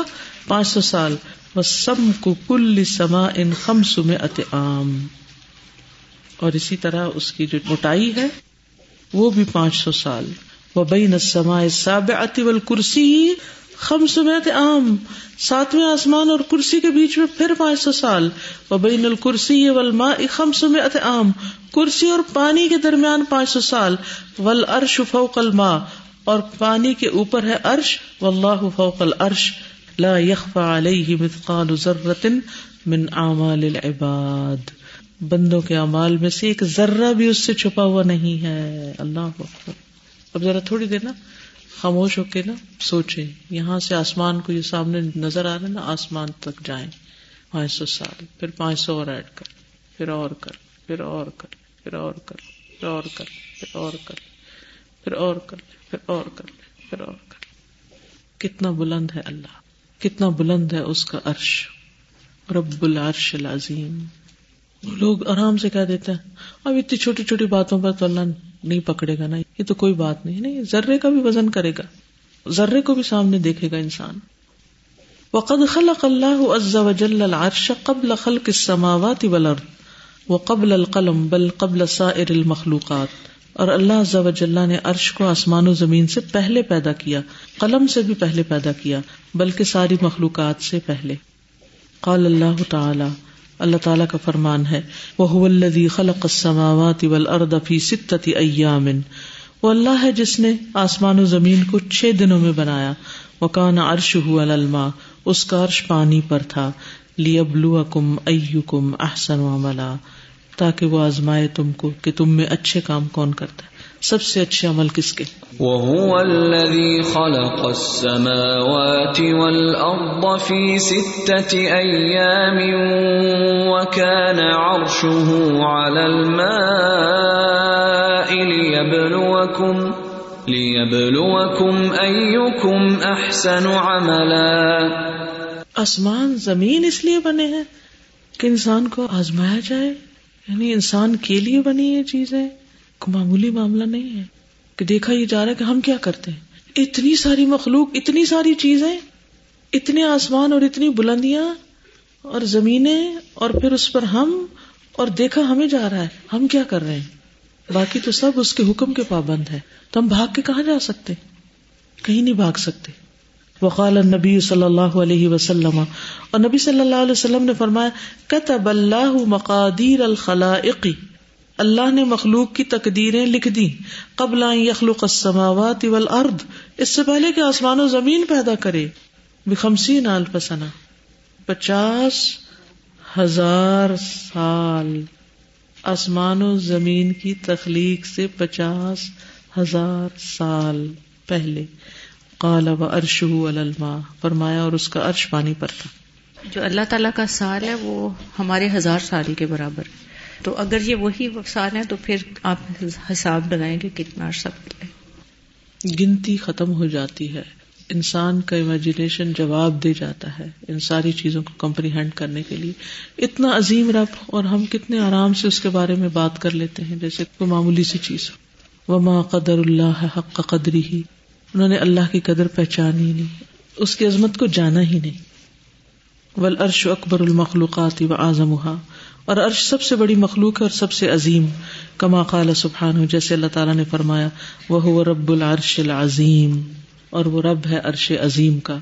پانچ سو سال۔ وہ سم کو کل سما ان خم سمت عام۔ اور اسی طرح اس کی جو موٹائی ہے، وہ بھی پانچ سو سال۔ وہ بئی نسما ساب اتیول کرسی خم سمیت عام، ساتویں آسمان اور کرسی کے بیچ میں پھر پانچ سو سال۔ وہ بین الکرسی ولما خم سمیت عام، کرسی اور پانی کے درمیان پانچ سو سال۔ ول ارش فوق الماء، اور پانی کے اوپر ہے ارش و اللہ فوق العرش۔ لا يخفى عليه مثقال ذرة من اعمال العباد۔ بندوں کے امال میں سے ایک ذرہ بھی اس سے چھپا ہوا نہیں ہے۔ اللہ اب ذرا تھوڑی دیر نا۔ خاموش ہو کے نا سوچے، یہاں سے آسمان کو یہ سامنے نظر آ رہا ہے نا، آسمان تک جائیں۔ پانچ سو سال، پھر پانچ سو اور ایڈ کر، پھر اور کر، پھر اور کر، پھر اور کر، پھر اور کر، پھر اور کر، پھر اور کر، پھر اور کر، پھر اور کر۔ کتنا بلند ہے اللہ، کتنا بلند ہے اس کا عرش۔ رب العرش العظیم۔ لوگ آرام سے کہہ دیتے ہیں، اب اتنی چھوٹی چھوٹی باتوں پر تو اللہ نہیں پکڑے گا نا، یہ تو کوئی بات نہیں نہیں، ذرے کا بھی وزن کرے گا، ذرے کو بھی سامنے دیکھے گا انسان۔ وقد خلق اللہ عز وجل العرش قبل خلق السماوات والارض وقبل القلم بل قبل سائر المخلوقات۔ اور اللہ عز وجل نے عرش کو آسمان و زمین سے پہلے پیدا کیا، قلم سے بھی پہلے پیدا کیا، بلکہ ساری مخلوقات سے پہلے۔ قال اللہ تعالی اللہ تعالیٰ کا فرمان ہے۔ وہ الذي خلق السماوات والارض في ستة ایام وہ اللہ ہے جس نے آسمان و زمین کو چھ دنوں میں بنایا۔ وکان عرشه على الماء۔ اس کا عرش پانی پر تھا۔ لیبلوکم ایکم احسن عملا۔ تاکہ وہ آزمائے تم کو کہ تم میں اچھے کام کون کرتا ہے۔ سب سے اچھے عمل کس کے؟ وهو الذي خلق السماوات والأرض في ستة أيام وكان عرشه على الماء ليبلوكم ليبلوكم أيكم أحسن عملا آسمان زمین اس لیے بنے ہیں کہ انسان کو آزمایا جائے یعنی انسان کے لیے بنی یہ چیزیں۔ معمولی معاملہ نہیں ہے کہ دیکھا یہ جا رہا ہے کہ ہم کیا کرتے ہیں؟ اتنی ساری مخلوق، اتنی ساری چیزیں، اتنے آسمان اور اتنی بلندیاں اور زمینیں اور پھر اس پر ہم اور دیکھا ہمیں جا رہا ہے، ہم کیا کر رہے ہیں؟ باقی تو سب اس کے حکم کے پابند ہے تو ہم بھاگ کے کہاں جا سکتے؟ کہیں نہیں بھاگ سکتے۔ وقال النبی صلی اللہ علیہ وسلم، اور نبی صلی اللہ علیہ وسلم نے فرمایا، کتب اللہ مقادیر الخلائق. اللہ نے مخلوق کی تقدیریں لکھ دی قبل یخلق السماوات والارض، اس سے پہلے کہ آسمان و زمین پیدا کرے۔ بخمسین الف سنہ پچاس ہزار سال۔ آسمان و زمین کی تخلیق سے پچاس ہزار سال پہلے۔ قال و ارش الما فرمایا اور اس کا عرش پانی پر تھا۔ جو اللہ تعالیٰ کا سال ہے، وہ ہمارے ہزار سال کے برابر۔ ہے تو اگر یہ وہی سال ہے تو پھر آپ حساب لگائیں گے کتنا عرصہ گنتی ختم ہو جاتی ہے۔ انسان کا امیجنیشن جواب دے جاتا ہے ان ساری چیزوں کو کمپریہینڈ کرنے کے لیے۔ اتنا عظیم رب اور ہم کتنے آرام سے اس کے بارے میں بات کر لیتے ہیں، جیسے کوئی معمولی سی چیز وما قدر اللہ حق قدری ہی انہوں نے اللہ کی قدر پہچانی نہیں، اس کی عظمت کو جانا ہی نہیں۔ ول ارش اکبر المخلوقات و اعظم اور عرش سب سے بڑی مخلوق ہے اور سب سے عظیم کما قال سبحان جیسے اللہ تعالیٰ نے فرمایا وہ رب العرش العظیم اور وہ رب ہے عرش عظیم کا۔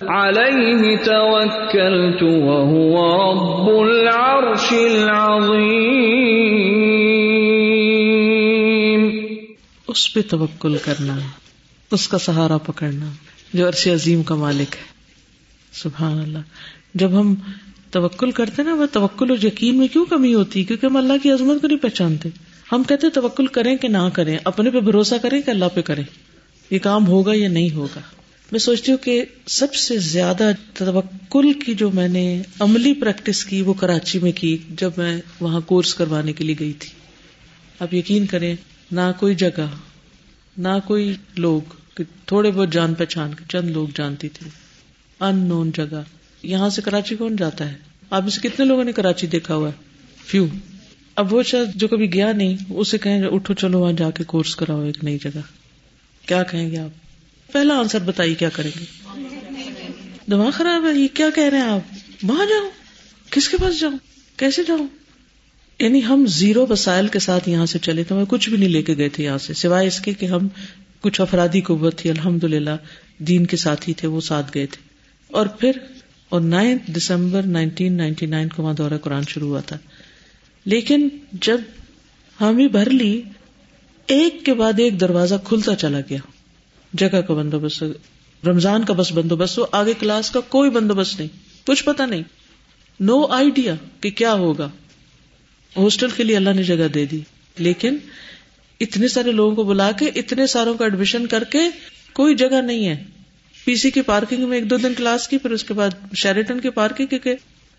علیہ توکلت وهو رب العرش العظیم۔ اس پہ توکل کرنا اس کا سہارا پکڑنا جو عرش عظیم کا مالک ہے۔ سبحان اللہ۔ جب ہم توکل کرتے نا، وہ توکل اور یقین میں کیوں کمی ہوتی؟ ہے کیونکہ ہم اللہ کی عظمت کو نہیں پہچانتے۔ ہم کہتے توکل کریں کہ نہ کریں، اپنے پہ بھروسہ کریں کہ اللہ پہ کریں۔ یہ کام ہوگا یا نہیں ہوگا؟ میں سوچتی ہوں کہ سب سے زیادہ توکل کی جو میں نے عملی پریکٹس کی، وہ کراچی میں کی، جب میں وہاں کورس کروانے کے لیے گئی تھی۔ اب یقین کریں، نہ کوئی جگہ، نہ کوئی لوگ تھوڑے بہت جان پہچان کے، چند لوگ جانتی تھی۔ ان نون جگہ۔ یہاں سے کراچی کون جاتا ہے؟ آپ اسے کتنے لوگوں نے کراچی دیکھا ہوا ہے؟ فیو اب وہ شاید جو کبھی گیا نہیں، اسے کہیں اٹھو، چلو وہاں جا کے کورس کراؤ ایک نئی جگہ۔ کیا کہیں گے آپ؟ پہلا آنسر بتائیے، کیا کریں گے؟ دماغ خراب ہے، یہ کیا کہہ رہے ہیں آپ؟ وہاں جاؤ کس کے پاس جاؤ کیسے جاؤ یعنی ہم زیرو وسائل کے ساتھ یہاں سے چلے تو ہمیں کچھ بھی نہیں لے کے گئے تھے یہاں سے، سوائے اس کے کہ ہم کچھ افرادی قوت تھی الحمد للہ دین کے ساتھ ہی تھے، وہ ساتھ گئے تھے۔ اور پھر اور ninth December nineteen ninety nine کو وہاں دورہ قرآن شروع ہوا تھا۔ لیکن جب حامی بھر لی، ایک کے بعد ایک دروازہ کھلتا چلا گیا۔ جگہ کا بندوبست، رمضان کا بس بندوبست ہو، آگے کلاس کا کوئی بندوبست نہیں۔ کچھ پتا نہیں۔ نو no آئیڈیا کہ کیا ہوگا۔ ہاسٹل کے لیے اللہ نے جگہ دے دی۔ لیکن اتنے سارے لوگوں کو بلا کے، اتنے ساروں کا ایڈمیشن کر کے، کوئی جگہ نہیں ہے۔ پی سی کی پارکنگ میں ایک دو دن کلاس کی، پھر اس کے بعد شیریٹن کی پارکنگ، کیونکہ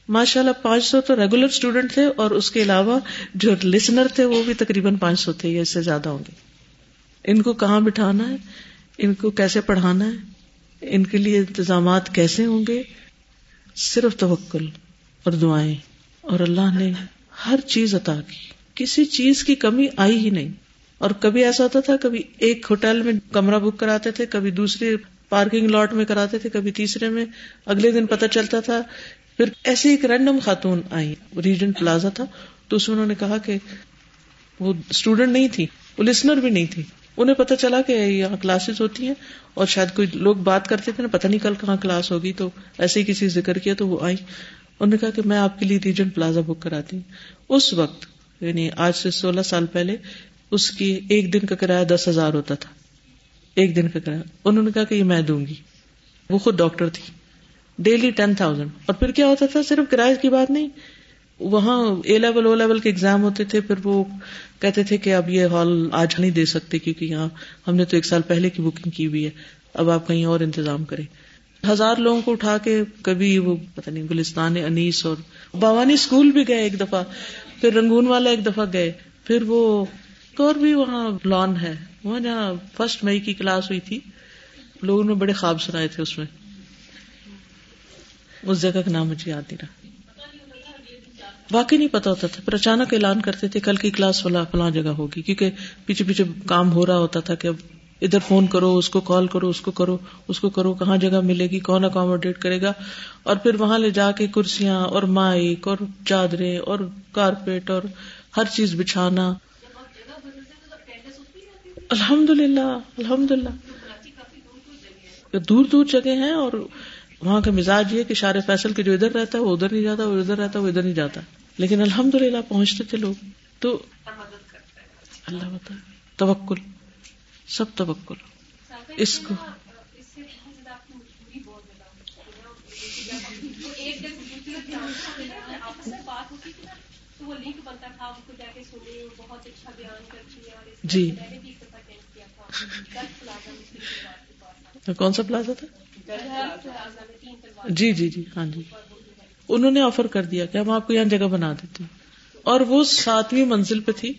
ماشاء اللہ پانچ سو تو ریگولر اسٹوڈینٹ تھے اور اس کے علاوہ جو لسنر تھے وہ بھی تقریباً پانچ سو تھے یا اس سے زیادہ ہوں گے۔ ان کو کہاں بٹھانا ہے؟ ان کو کیسے پڑھانا ہے؟ ان کے لیے انتظامات کیسے ہوں گے؟ صرف توکل اور دعائیں۔ اور اللہ نے ہر چیز عطا کی۔ کسی چیز کی کمی آئی ہی نہیں۔ اور کبھی ایسا ہوتا تھا، کبھی ایک ہوٹل میں کمرہ بک کراتے تھے، کبھی دوسری پارکنگ لاٹ میں کراتے تھے، کبھی تیسرے میں، اگلے دن پتہ چلتا تھا۔ پھر ایسی ایک رینڈم خاتون آئی ریجنٹ پلازا تھا۔ تو اس میں انہوں نے کہا کہ وہ اسٹوڈینٹ نہیں تھی، وہ لسنر بھی نہیں تھی۔ انہیں پتا چلا کہ یہاں کلاسز ہوتی ہیں اور شاید کوئی لوگ بات کرتے تھے نا، پتہ نہیں کل کہاں کلاس ہوگی۔ تو ایسے ہی کسی ذکر کیا تو وہ آئی انہوں نے کہا کہ میں آپ کے لیے ریجنٹ پلازا بک کراتی ہوں۔ اس وقت یعنی آج سے سولہ سال پہلے، اس کی ایک دن کا کرایہ دس ہزار ہوتا تھا۔ ایک دن کا کرایہ انہوں نے کہا کہ یہ میں دوں گی۔ وہ خود ڈاکٹر تھی۔ ڈیلی ٹین تھاؤزینڈ اور پھر کیا ہوتا تھا؟ صرف کرایہ کی بات نہیں۔ وہاں اے لیول او لیول کے ایگزام ہوتے تھے۔ پھر وہ کہتے تھے کہ اب یہ ہال آج نہیں دے سکتے کیونکہ یہاں ہم نے تو ایک سال پہلے کی بکنگ کی ہوئی ہے۔ اب آپ کہیں اور انتظام کریں۔ ہزار لوگوں کو اٹھا کے کبھی وہ پتہ نہیں گلستان، انیس اور بوانی اسکول بھی گئے ایک دفعہ۔ پھر رنگون والا ایک دفعہ گئے۔ پھر وہ اور بھی وہاں لان ہے۔ وہاں جہاں فرسٹ مئی کی کلاس ہوئی تھی، لوگوں نے بڑے خواب سنائے تھے اس میں۔ اس جگہ کا نام مجھے یاد نہیں رہا۔ واقعی نہیں پتا ہوتا تھا پھر اچانک اعلان کرتے تھے کل کی کلاس فلاں فلاں جگہ ہوگی۔ کیونکہ پیچھے پیچھے کام ہو رہا ہوتا تھا کہ اب ادھر فون کرو، اس کو کال کرو، اس کو کرو، اس کو کرو، کہاں جگہ ملے گی، کون اکاموڈیٹ کرے گا۔ اور پھر وہاں لے جا کے کرسیاں اور مائک اور چادریں اور کارپیٹ اور ہر چیز بچھانا۔ الحمد للہ الحمد للہ دور دور جگہ ہیں اور وہاں کا مزاج یہ کہ شار فیصل کے جو ادھر رہتا ہے وہ ادھر نہیں جاتا، وہ ادھر رہتا ہے وہ ادھر نہیں جاتا۔ لیکن الحمد للہ پہنچتے تھے لوگ۔ تو اللہ بتا، توکل، سب توکل۔ اس کو جی۔ کون سا پلازا تھا؟ جی جی جی ہاں جی۔ انہوں نے آفر کر دیا کہ ہم آپ کو یہاں جگہ بنا دیتے ہیں۔ اور وہ ساتویں منزل پہ تھی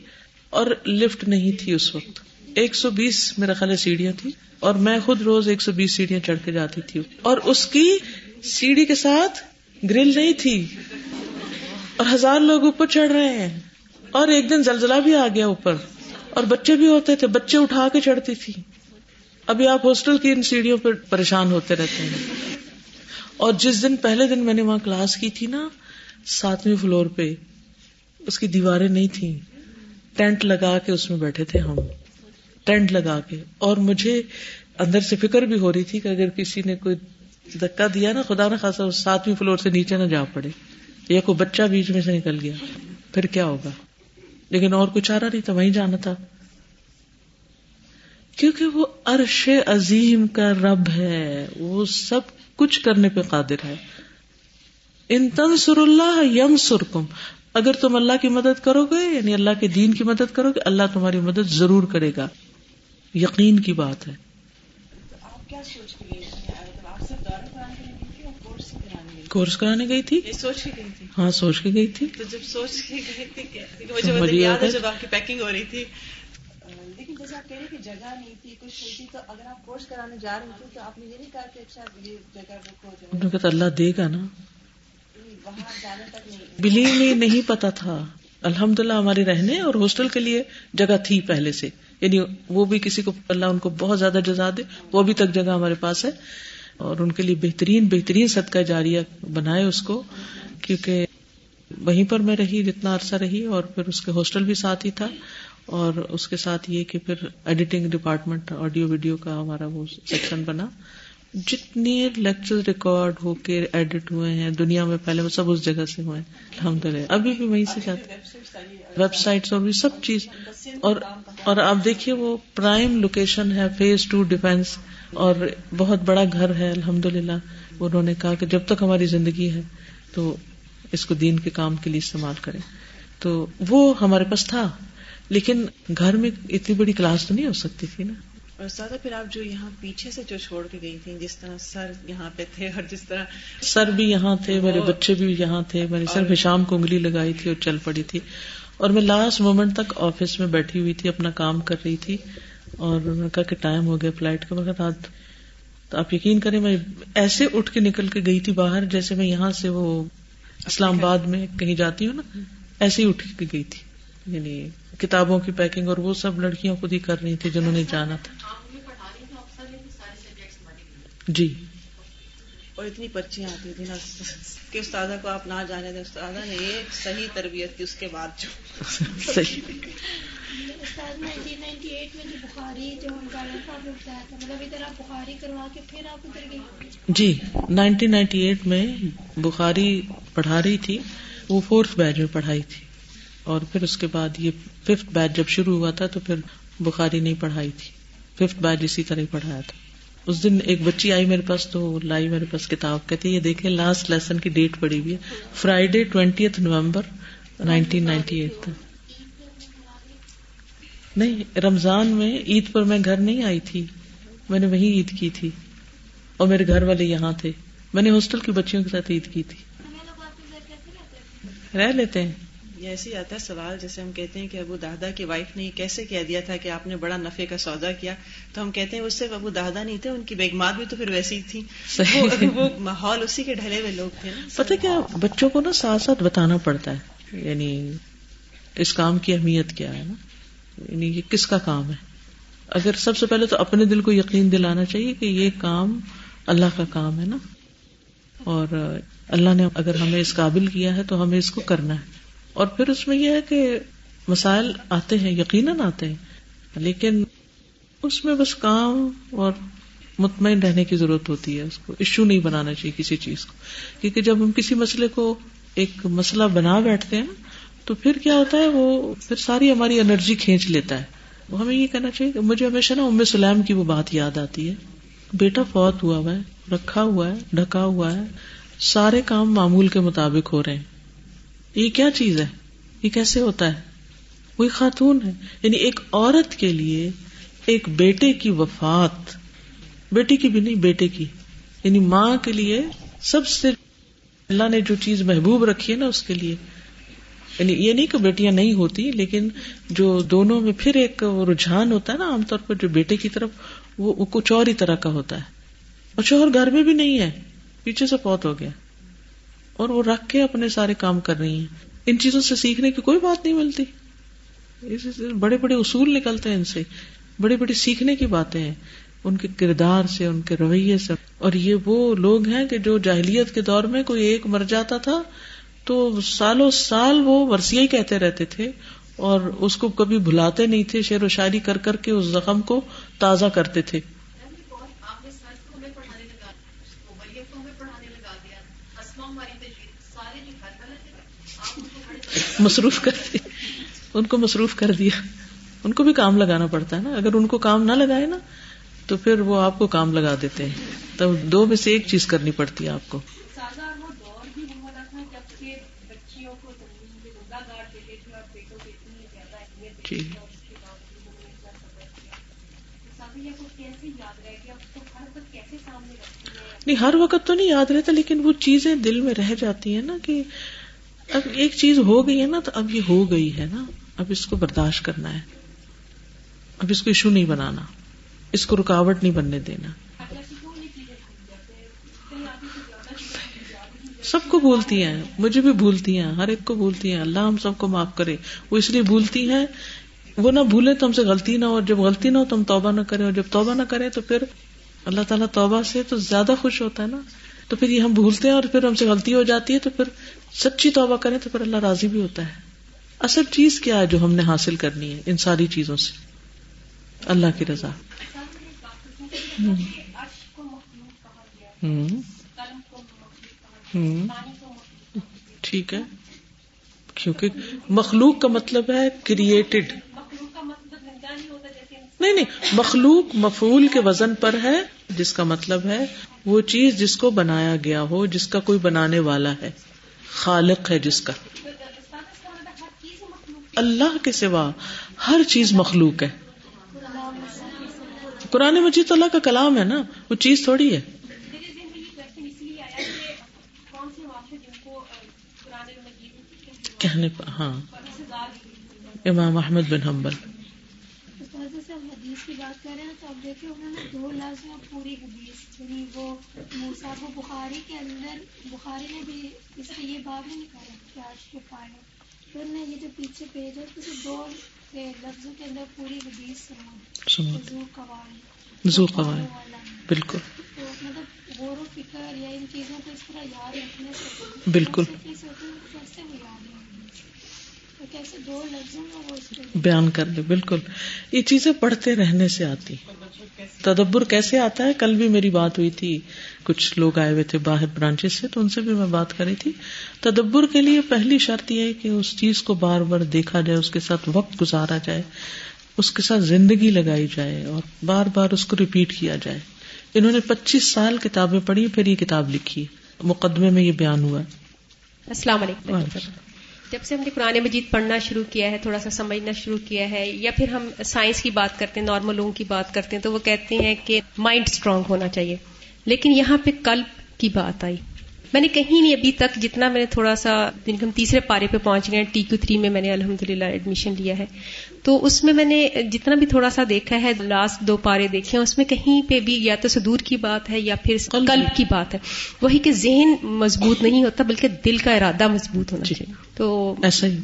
اور لفٹ نہیں تھی اس وقت۔ ایک سو بیس میرا خیال سیڑھیاں تھی اور میں خود روز ایک سو بیس سیڑھیاں چڑھ کے جاتی تھی۔ اور اس کی سیڑھی کے ساتھ گرل نہیں تھی۔ اور ہزار لوگ اوپر چڑھ رہے ہیں۔ اور ایک دن زلزلہ بھی آ گیا اوپر۔ اور بچے بھی ہوتے تھے، بچے اٹھا کے چڑھتی تھی۔ ابھی آپ ہاسٹل کی ان سیڑھیوں پہ پریشان ہوتے رہتے ہیں۔ اور جس دن، پہلے دن میں نے وہاں کلاس کی تھی نا، ساتویں فلور پہ، اس کی دیواریں نہیں تھی ٹینٹ لگا کے اس میں بیٹھے تھے ہم۔ ٹینٹ لگا کے۔ اور مجھے اندر سے فکر بھی ہو رہی تھی کہ اگر کسی نے کوئی دکا دیا نا، خدا نہ خاصا ساتویں فلور سے نیچے نہ جا پڑے، یا کوئی بچہ بیچ میں سے نکل گیا، پھر کیا ہوگا؟ لیکن اور کوئی چارہ نہیں تھا، وہیں جانا تھا۔ کیونکہ وہ عرش عظیم کا رب ہے، وہ سب کچھ کرنے پہ قادر ہے۔ ان تنسر اللہ یم سرکم اگر تم اللہ کی مدد کرو گے یعنی اللہ کے دین کی مدد کرو گے اللہ تمہاری مدد ضرور کرے گا۔ یقین کی بات ہے۔ کورس کرانے گئی تھی؟ سوچ کے گئی تھی۔ ہاں سوچ کے گئی تھی۔ تو جب سوچ کے گئی تھی مجھے مجھے یاد ہے جب آپ کی پیکنگ ہو رہی تھی۔ لیکن جیسے آپ کہہ رہے کہ جگہ نہیں تھی کچھ نہیں تھی تو اگر آپ کورس کرانے جا رہے تھے تو آپ نے یہ نہیں کہا کہ اچھا یہ جگہ رکھو انہوں نے کہا اللہ دے گا نا۔ وہاں جانے تک نہیں۔ بلیو میں نہیں پتا تھا۔ الحمد للہ ہمارے رہنے اور ہاسٹل کے لیے جگہ تھی پہلے سے۔ یعنی وہ بھی کسی کو اللہ ان کو بہت زیادہ جزا دے وہ ابھی تک جگہ ہمارے پاس ہے۔ اور ان کے لیے بہترین بہترین صدقہ جاریہ بنائے اس کو، کیونکہ وہیں پر میں رہی، جتنا عرصہ رہی، اور پھر اس کے ہاسٹل بھی ساتھ ہی تھا، اور اس کے ساتھ یہ کہ پھر ایڈیٹنگ ڈپارٹمنٹ آڈیو ویڈیو کا ہمارا وہ سیکشن بنا۔ جتنے لیکچر ریکارڈ ہو کے ایڈٹ ہوئے ہیں، دنیا میں پہلے وہ سب اس جگہ سے ہوئے ہیں الحمد للہ ابھی بھی وہیں سے جاتے ویب سائٹس اور بھی سب چیز۔ اور اور آپ دیکھیے وہ پرائم لوکیشن ہے فیز ٹو ڈیفینس اور بہت بڑا گھر ہے الحمد للہ انہوں نے کہا کہ جب تک ہماری زندگی ہے، تو اس کو دین کے کام کے لیے استعمال کریں۔ تو وہ ہمارے پاس تھا، لیکن گھر میں اتنی بڑی کلاس تو نہیں ہو سکتی تھی نا۔ اور زیادہ پھر آپ جو یہاں پیچھے سے جو چھوڑ کے گئی تھی جس طرح سر یہاں پہ تھے اور جس طرح سر بھی یہاں تھے میرے بچے بھی یہاں تھے میں نے صرف شام کو انگلی لگائی تھی اور چل پڑی تھی۔ اور میں لاسٹ مومنٹ تک آفس میں بیٹھی ہوئی تھی اپنا کام کر رہی تھی۔ اور میں نے کہا کہ ٹائم ہو گیا فلائٹ کا۔ میں رات تو آپ یقین کریں میں ایسے اٹھ کے نکل کے گئی تھی باہر جیسے میں یہاں سے وہ اسلام آباد میں کہیں جاتی ہوں نا ایسے ہی اٹھ کے گئی تھی۔ یعنی کتابوں کی پیکنگ اور وہ سب لڑکیاں خود ہی کر رہی تھی جنہوں نے جانا تھا۔ جی۔ اور اتنی پرچیاں آتی تھی نا کہ استاذہ کو آپ نہ جانے دیں۔ استاذہ نے ایک صحیح تربیت کی اس کے بعد جو۔ صحیح۔ استاد نائنٹین نائنٹی ایٹ میں جو بخاری جو ہم گاڑی کا آپ نے بتایا تھا مطلب ادھر آپ بخاری کروا کے پھر آپ ادھر گئی جی نائنٹین نائنٹی ایٹ میں بخاری پڑھا رہی تھی وہ فورتھ بیچ میں پڑھائی تھی۔ اور پھر اس کے بعد یہ ففتھ بیچ جب شروع ہوا تھا تو پھر بخاری نہیں پڑھائی تھی۔ ففتھ بیچ اسی طرح ہی پڑھایا تھا۔ اس دن ایک بچی آئی میرے پاس تو لائی میرے پاس کتاب، کہتی یہ دیکھیں لاسٹ لیسن کی ڈیٹ پڑی ہوئی ہے۔ Friday twenty November nineteen ninety eight تھا نہیں، رمضان میں عید پر میں گھر نہیں آئی تھی۔ میں نے وہیں عید کی تھی۔ اور میرے گھر والے یہاں تھے۔ میں نے ہاسٹل کی بچیوں کے ساتھ عید کی تھی۔ رہ لیتے ہیں۔ یہ ایسے ہی آتا ہے سوال جیسے ہم کہتے ہیں کہ ابو دادا کی وائف نے کیسے کہہ دیا تھا کہ آپ نے بڑا نفے کا سودا کیا؟ تو ہم کہتے ہیں اس سے ابو دادا نہیں تھے ان کی بیگمات بھی تو پھر ویسی تھی صحیح۔ وہ ماحول اسی کے ڈھلے ہوئے لوگ تھے پتہ کیا بچوں کو نا ساتھ ساتھ بتانا پڑتا ہے یعنی اس کام کی اہمیت کیا ہے نا؟ یعنی یہ کس کا کام ہے؟ اگر سب سے پہلے تو اپنے دل کو یقین دلانا چاہیے کہ یہ کام اللہ کا کام ہے نا۔ اور اللہ نے اگر ہمیں اس قابل کیا ہے تو ہمیں اس کو کرنا ہے۔ اور پھر اس میں یہ ہے کہ مسائل آتے ہیں، یقیناً آتے ہیں، لیکن اس میں بس کام اور مطمئن رہنے کی ضرورت ہوتی ہے، اس کو ایشو نہیں بنانا چاہیے کسی چیز کو۔ کیونکہ جب ہم کسی مسئلے کو ایک مسئلہ بنا بیٹھتے ہیں، تو پھر کیا ہوتا ہے، وہ پھر ساری ہماری انرجی کھینچ لیتا ہے۔ وہ ہمیں یہ کہنا چاہیے کہ مجھے ہمیشہ نا ام سلیم کی وہ بات یاد آتی ہے۔ بیٹا فوت ہوا ہوا ہے، رکھا ہوا ہے، ڈھکا ہوا ہے، سارے کام معمول کے مطابق ہو رہے ہیں۔ یہ کیا چیز ہے؟ یہ کیسے ہوتا ہے؟ وہی خاتون ہے۔ یعنی ایک عورت کے لیے ایک بیٹے کی وفات۔ بیٹی کی بھی نہیں، بیٹے کی۔ یعنی ماں کے لیے سب سے اللہ نے جو چیز محبوب رکھی ہے نا، اس کے لیے۔ یعنی یہ نہیں کہ بیٹیاں نہیں ہوتی، لیکن جو دونوں میں پھر ایک رجحان ہوتا ہے نا، عام طور پر جو بیٹے کی طرف، وہ کچھ اور ہی طرح کا ہوتا ہے۔ اور شوہر گھر میں بھی نہیں ہے۔ پیچھے سے فوت ہو گیا۔ اور وہ رکھ کے اپنے سارے کام کر رہی ہیں۔ ان چیزوں سے سیکھنے کی کوئی بات نہیں ملتی۔ بڑے بڑے اصول نکلتے ہیں ان سے۔ بڑی بڑی سیکھنے کی باتیں ہیں۔ ان کے کردار سے، ان کے رویے سے۔ اور یہ وہ لوگ ہیں کہ جو جاہلیت کے دور میں کوئی ایک مر جاتا تھا تو سالوں سال وہ ورثیاں ہی کہتے رہتے تھے اور اس کو کبھی بھلاتے نہیں تھے، شعر و شاعری کر کر کے اس زخم کو تازہ کرتے تھے۔ مصروف کر دیا ان کو مصروف کر دیا۔ ان کو بھی کام لگانا پڑتا ہے نا۔ اگر ان کو کام نہ لگائے نا تو پھر وہ آپ کو کام لگا دیتے ہیں۔ تب دو میں سے ایک چیز کرنی پڑتی ہے آپ کو۔ جی۔ نہیں ہر وقت تو نہیں یاد رہتا لیکن وہ چیزیں دل میں رہ جاتی ہیں نا کہ اب ایک چیز ہو گئی ہے نا، تو اب یہ ہو گئی ہے نا۔ اب اس کو برداشت کرنا ہے۔ اب اس کو ایشو نہیں بنانا۔ اس کو رکاوٹ نہیں بننے دینا۔ سب کو بھولتی ہیں، مجھے بھی بھولتی ہیں، ہر ایک کو بھولتی ہیں۔ اللہ ہم سب کو معاف کرے۔ وہ اس لیے بھولتی ہیں، وہ نہ بھولے تو ہم سے غلطی نہ ہو۔ اور جب غلطی نہ ہو تو ہم توبہ نہ کریں۔ اور جب توبہ نہ کریں تو پھر اللہ تعالیٰ توبہ سے تو زیادہ خوش ہوتا ہے نا۔ تو پھر یہ ہم بھولتے ہیں اور پھر ہم سے غلطی ہو جاتی ہے تو پھر سچی توبہ کریں تو پھر اللہ راضی بھی ہوتا ہے۔ اصل چیز کیا ہے جو ہم نے حاصل کرنی ہے ان ساری چیزوں سے؟ اللہ کی رضا۔ ٹھیک ہے۔ کیونکہ مخلوق کا مطلب ہے کریٹڈ نہیں نہیں، مخلوق مفول کے وزن پر ہے، جس کا مطلب ہے وہ چیز جس کو بنایا گیا ہو، جس کا کوئی بنانے والا ہے۔ خالق ہے جس کا۔ اللہ کے سوا ہر چیز مخلوق ہے۔ قرآن مجید اللہ کا کلام ہے نا، وہ چیز تھوڑی ہے۔ کہنے ہاں۔ امام احمد بن حنبل۔ حدیث کی بات کر رہے ہیں تو اب دیکھیں انہوں نے دو لفظ میں پوری حدیث یعنی وہ موسا کو بخاری کے اندر بخاری نے بھی اس سے یہ بات نہیں نکالا کہ آج کے پائے پھر نے یہ جو پیچھے پیج ہے تو دو لفظوں کے اندر پوری حدیث زو قوائد بالکل۔ تو مطلب غور و فکر یا ان چیزوں کو اس طرح یاد رکھنے سے بالکل۔ بیان کر لے بالکل۔ یہ چیزیں پڑھتے رہنے سے آتی۔ تدبر کیسے آتا ہے؟ کل بھی میری بات ہوئی تھی۔ کچھ لوگ آئے ہوئے تھے باہر برانچز سے تو ان سے بھی میں بات کری تھی۔ تدبر کے لیے پہلی شرط یہ ہے کہ اس چیز کو بار بار دیکھا جائے اس کے ساتھ وقت گزارا جائے اس کے ساتھ زندگی لگائی جائے اور بار بار اس کو ریپیٹ کیا جائے۔ انہوں نے پچیس سال کتابیں پڑھی پھر یہ کتاب لکھی۔ مقدمے میں یہ بیان ہوا۔ السلام علیکم۔ جب سے ہم نے قرآن مجید پڑھنا شروع کیا ہے، تھوڑا سا سمجھنا شروع کیا ہے، یا پھر ہم سائنس کی بات کرتے ہیں، نارمل لوگوں کی بات کرتے ہیں، تو وہ کہتے ہیں کہ مائنڈ اسٹرانگ ہونا چاہیے۔ لیکن یہاں پہ کلب کی بات آئی۔ میں نے کہیں نہیں ابھی تک جتنا میں نے تھوڑا سا ہم تیسرے پارے پہ پہنچ گئے ٹی کیو تھری میں میں نے الحمد للہ ایڈمیشن لیا ہے۔ تو اس میں میں نے جتنا بھی تھوڑا سا دیکھا ہے لاسٹ دو پارے دیکھے ہیں اس میں کہیں پہ بھی یا تو سدور کی بات ہے یا پھر قلب کی بات ہے۔ وہی کہ ذہن مضبوط نہیں ہوتا بلکہ دل کا ارادہ مضبوط ہونا چاہیے۔ تو ایسا ہی۔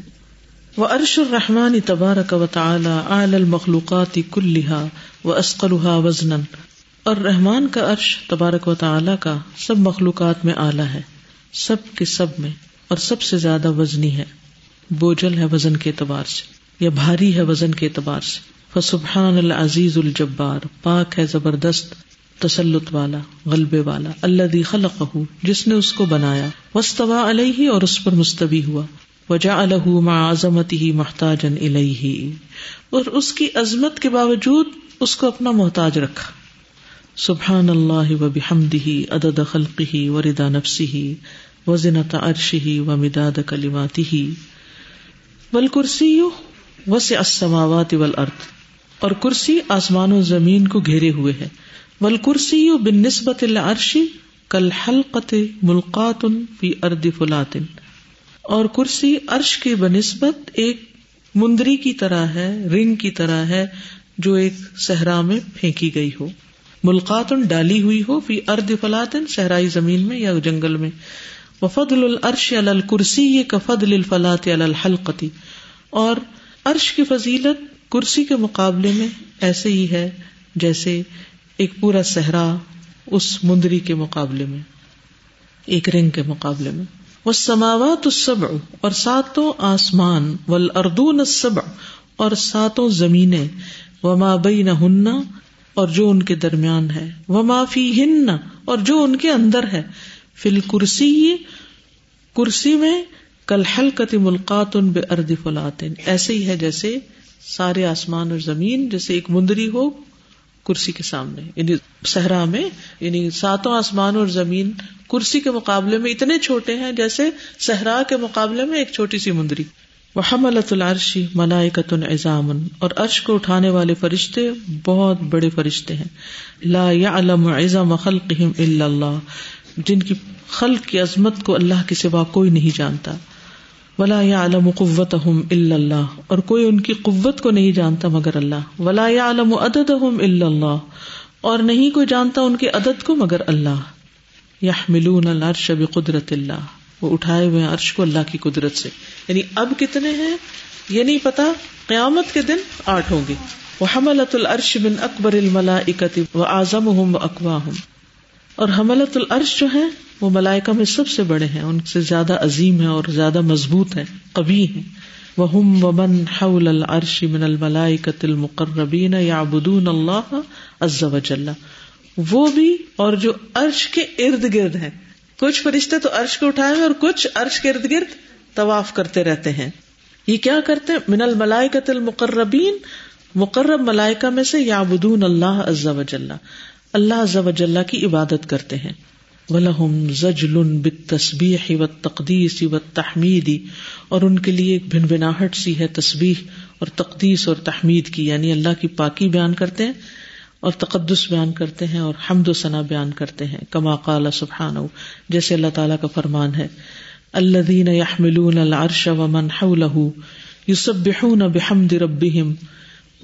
وہ ارش الرحمان تبارک و تعالی اعلی المخلوقات کلھا و اسقلھا وزنا۔ اور رحمان کا عرش تبارک و تعالی کا سب مخلوقات میں اعلیٰ ہے۔ سب کے سب میں اور سب سے زیادہ وزنی ہے۔ بوجھل ہے وزن کے اعتبار سے۔ یا بھاری ہے وزن کے اعتبار سے۔ فسبحان العزیز الجبار، پاک ہے زبردست تسلط والا، غلبے والا اللہ خلق جس نے اس کو بنایا۔ وسطوا علیہ اور اس پر مستوی ہوا۔ وجا الح عظمت ہی محتاج اور اس کی عظمت کے باوجود اس کو اپنا محتاج رکھا۔ سبحان اللہ و بحمدہ، عدد خلقہ و ردا نفسہ و زنت عرشہ و مداد کلماتہ۔ والکرسی وسع السماوات والارض، اور کرسی آسمان و زمین کو گھیرے ہوئے ہے۔ والکرسی بن نسبت العرشی کل حلقت ملقات فی ارد فلاتن اور کرسی عرش کی بنسبت ایک مندری کی طرح ہے، رنگ کی طرح ہے، جو ایک صحرا میں پھینکی گئی ہو۔ ملقات ڈالی ہوئی ہو فی ارد فلاتن صحرائی زمین میں یا جنگل میں۔ وفدل العرش الکرسی یہ کفدل الفلاط الحلقتی اور عرش کی فضیلت کرسی کے مقابلے میں ایسے ہی ہے جیسے ایک پورا صحرا اس مندری کے مقابلے میں، ایک رنگ کے مقابلے میں۔ وہ سماوات السبع، اور ساتوں آسمان ول اردون السبع، اور ساتوں زمینیں۔ و ما بین ہننا اور جو ان کے درمیان ہے۔ وہ معافی ہن اور جو ان کے اندر ہے۔ فل کرسی کرسی میں کل حلقت ملقات ان بے ارد فلاطن ایسے ہی ہے جیسے سارے آسمان اور زمین، جیسے ایک مندری ہو کرسی کے سامنے۔ یعنی صحرا میں یعنی ساتوں آسمان اور زمین کرسی کے مقابلے میں اتنے چھوٹے ہیں جیسے صحرا کے مقابلے میں ایک چھوٹی سی مندری۔ وہ حملت العرشی ملائکت الزامن اور عرش کو اٹھانے والے فرشتے بہت بڑے فرشتے ہیں۔ لا يعلم عظم خلقهم الا اللہ۔ جن کی خلق کی عظمت کو اللہ کے سوا کوئی نہیں جانتا۔ ولا عالم قوت اللہ، اور کوئی ان کی قوت کو نہیں جانتا مگر اللہ۔ ولا عالم عدد اللہ، اور نہیں کوئی جانتا ان کے عدد کو مگر اللہ۔ یا ملون العرش قدرت اللہ، وہ اٹھائے ہوئے عرش کو اللہ کی قدرت سے۔ یعنی اب کتنے ہیں؟ یہ نہیں پتا، قیامت کے دن آٹھ ہوں گے۔ وہ حملت العرش بن اکبر الملا اکتی و اعظم ہوں اقوا ہوں اور حملت العرش جو ہے وہ ملائکہ میں سب سے بڑے ہیں، ان سے زیادہ عظیم ہے اور زیادہ مضبوط ہے کبھی ہیں۔ وہ ہم ومن حول العرش من الملائکت المقربین یعبدون اللہ عز وجل۔ وہ بھی اور جو عرش کے ارد گرد ہیں۔ کچھ فرشتے تو عرش کو اٹھائے ہیں اور کچھ عرش کے ارد گرد طواف کرتے رہتے ہیں۔ یہ کیا کرتے من الملائکت المقربین مقرب ملائکہ میں سے یعبدون اللہ عز وجل۔ اللہ عز وجل کی عبادت کرتے ہیں۔ ولہم زجل بالتسبیح والتقدیس والتحمید، اور ان کے لیے ایک بھن بناہٹ سی ہے تسبیح اور تقدیس اور تحمید کی یعنی اللہ کی پاکی بیان کرتے ہیں اور تقدس بیان کرتے ہیں اور حمد و ثنا بیان کرتے ہیں، کما قال سبحانہ، جیسے اللہ تعالیٰ کا فرمان ہے، الذین یحملون العرش ومن حوله یسبحون بحمد ربهم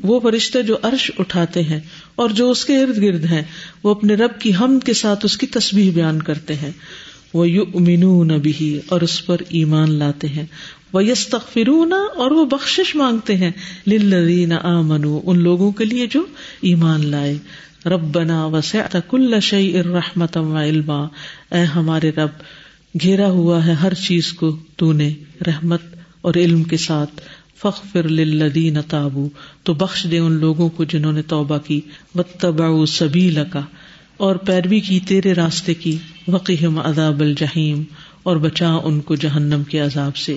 وہ فرشتے جو عرش اٹھاتے ہیں اور جو اس کے ارد گرد ہیں، وہ اپنے رب کی ہم کے ساتھ اس کی تصویر بیان کرتے ہیں۔ وہ یو امین بھی اور اس پر ایمان لاتے ہیں۔ وہ یس تخرون اور وہ بخش مانگتے ہیں۔ للذین آمنو ان لوگوں کے لیے جو ایمان لائے۔ رب بنا وسعت کل شعی ارحمت علما اے ہمارے رب، گھیرا ہوا ہے ہر چیز کو، تو نے رحمت اور علم کے ساتھ۔ فخر للذین تابو تو بخش دے ان لوگوں کو جنہوں نے توبہ کی، واتبعوا سبیلک اور پیروی کی، تیرے راستے کی وقیہم عذاب الجحیم، اور بچا ان کو جہنم کے عذاب سے۔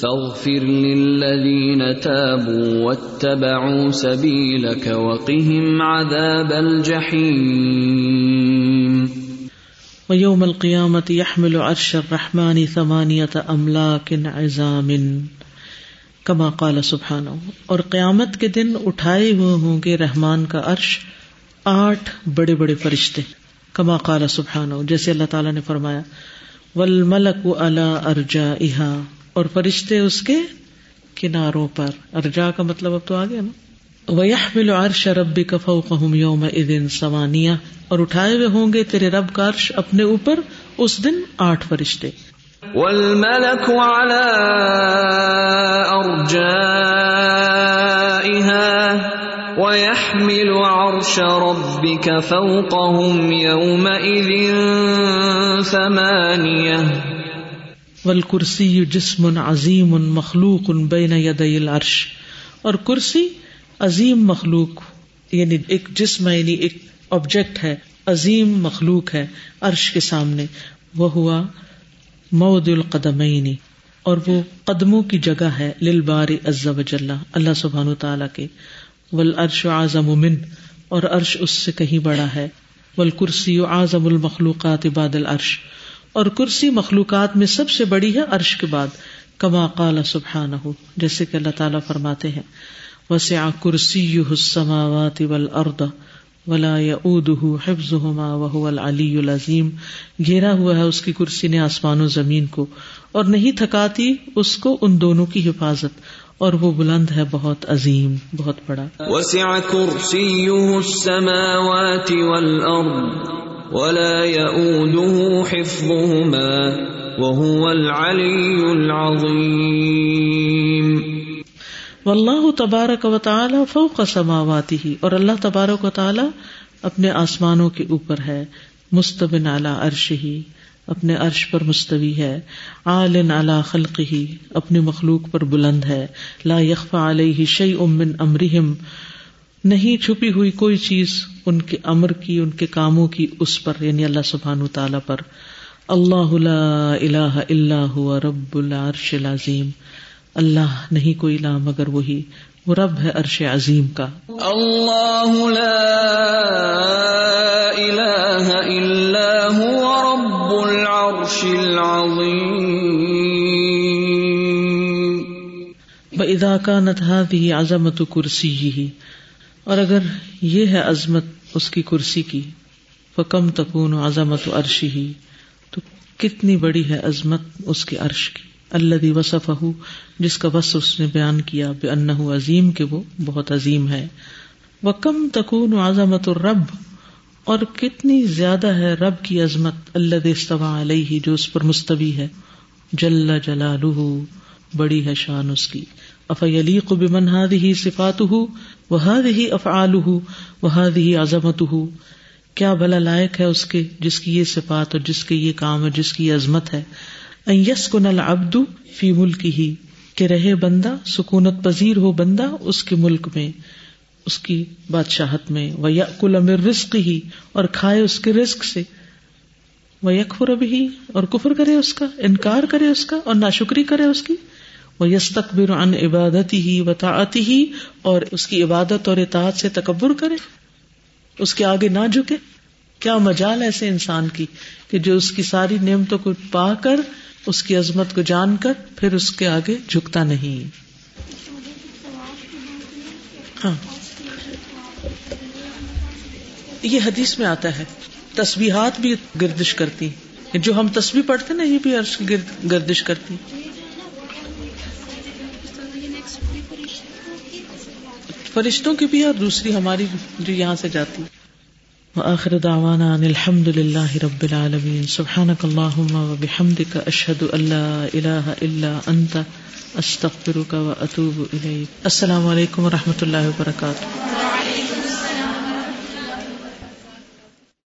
فاغفر للذين تابوا واتبعوا سبيلك وقهم عذاب الجحيم. ويوم القيامة يحمل عرش الرحمن ثمانية أملاك عظام. کما قال سبحانہ اور قیامت کے دن اٹھائے ہوئے ہوں گے رحمان کا عرش آٹھ بڑے بڑے فرشتے، کما قال سبحانہ جیسے اللہ تعالیٰ نے فرمایا ول ملک اللہ ارجا اور فرشتے اس کے کناروں پر۔ ارجا کا مطلب اب تو آ گیا نا۔ وہ عرش رب کف یوم ادن سوانیہ اور اٹھائے ہوئے ہوں گے تیرے رب کا عرش اپنے اوپر اس دن آٹھ فرشتے۔ والملك على أرجائها۔ ويحمل عرش ربك فوقهم يومئذ ثمانية۔ والکرسی جسم عظیم مخلوق ان بین یدی العرش۔ اور کرسی عظیم مخلوق یعنی ایک جسم ہے یعنی ایک آبجیکٹ ہے، عظیم مخلوق ہے عرش کے سامنے۔ وہ ہوا مود القدمینی اور وہ قدموں کی جگہ ہے لل بار عز وجل اللہ سبحان تعالیٰ کے۔ ول عرش اعظم من، اور عرش اس سے کہیں بڑا ہے۔ ول کرسی اعظم المخلوقات بعد العرش۔ اور کرسی مخلوقات میں سب سے بڑی ہے عرش کے بعد، کما قال سبحانہ، جیسے کہ اللہ تعالیٰ فرماتے ہیں، وسع کرسی السماوات والارض ولا يؤوده حفظهما وهو العلی العظیم۔ گھیرا ہوا ہے اس کی کرسی نے آسمان و زمین کو، اور نہیں تھکاتی اس کو ان دونوں کی حفاظت، اور وہ بلند ہے بہت عظیم، بہت بڑا۔ وسع كرسيه السماوات والأرض ولا يؤوده حفظهما وهو العلي العظيم. واللہ تبارک و تعالی فوق سماواتی ہی، اور اللہ تبارک و تعالی اپنے آسمانوں کے اوپر ہے مستبن اعلی عرش ہی، اپنے عرش پر مستوی ہے عالن اعلی خلق ہی، اپنی مخلوق پر بلند ہے، لا یخفا علیہ شعی امن امرحم نہیں چھپی ہوئی کوئی چیز ان کے امر کی ان کے کاموں کی اس پر یعنی اللہ سبحان تعالی پر۔ اللہ لا الہ الا هو رب العرش العظیم۔ اللہ نہیں کوئی لا مگر وہی۔ وہ رب ہے عرش عظیم کا۔ اللہ لا الہ الا هو رب العرش العظیم۔ کا نتھا بھی عظمت کرسی ہی اور اگر یہ ہے عظمت اس کی کرسی کی۔ فکم تکون عظمت عرشی ہی تو کتنی بڑی ہے عظمت اس کے عرش کی۔ اللہ وصف جس کا وصف اس نے بیان کیا بے ان عظیم کے وہ بہت عظیم ہے۔ وہ کم تکون عظمت الرب۔ اور کتنی زیادہ ہے رب کی عظمت۔ اللہ استوا علیہ جو اس پر مستوی ہے۔ جل جلال بڑی ہے شان اس کی۔ افعلی قب منہاد ہی صفات ہُو وہاد ہی افعال ہُو وہاد ہی عظمت ہُو کیا بھلا لائق ہے اس کے جس کی یہ صفات اور جس کے یہ کام ہے جس کی یہ عظمت ہے؟ یس کن العبد فی ملک ہی کہ رہے بندہ، سکونت پذیر ہو بندہ اس کے ملک میں، اس کی بادشاہت میں۔ وہ یقل امر رزق ہی اور کھائے اس کے رزق سے۔ وہ یکفر بھی اور کفر کرے اس کا، انکار کرے اس کا، اور ناشکری کرے اس کی۔ وہ یس تقبر ان عبادت ہی وطاعتی ہی اور اس کی عبادت اور اطاعت سے تکبر کرے، اس کے آگے نہ جھکے۔ کیا مجال ایسے انسان کی کہ جو اس کی ساری نعمتوں کو پا کر، اس کی عظمت کو جان کر، پھر اس کے آگے جھکتا نہیں؟ ہاں۔ یہ حدیث میں آتا ہے۔ تسبیحات بھی گردش کرتی جو ہم تسبیح پڑھتے نا یہ بھی عرش کی گردش کرتی فرشتوں کی بھی اور دوسری ہماری جو یہاں سے جاتی۔ وآخر دعوانا ان الحمد للہ رب العالمین۔ سبحانک اللہم و بحمدک اشہد اللہ الہ الا انت۔ استغفرک و اتوب الیک۔ السلام علیکم و رحمت اللہ وبرکاتہ۔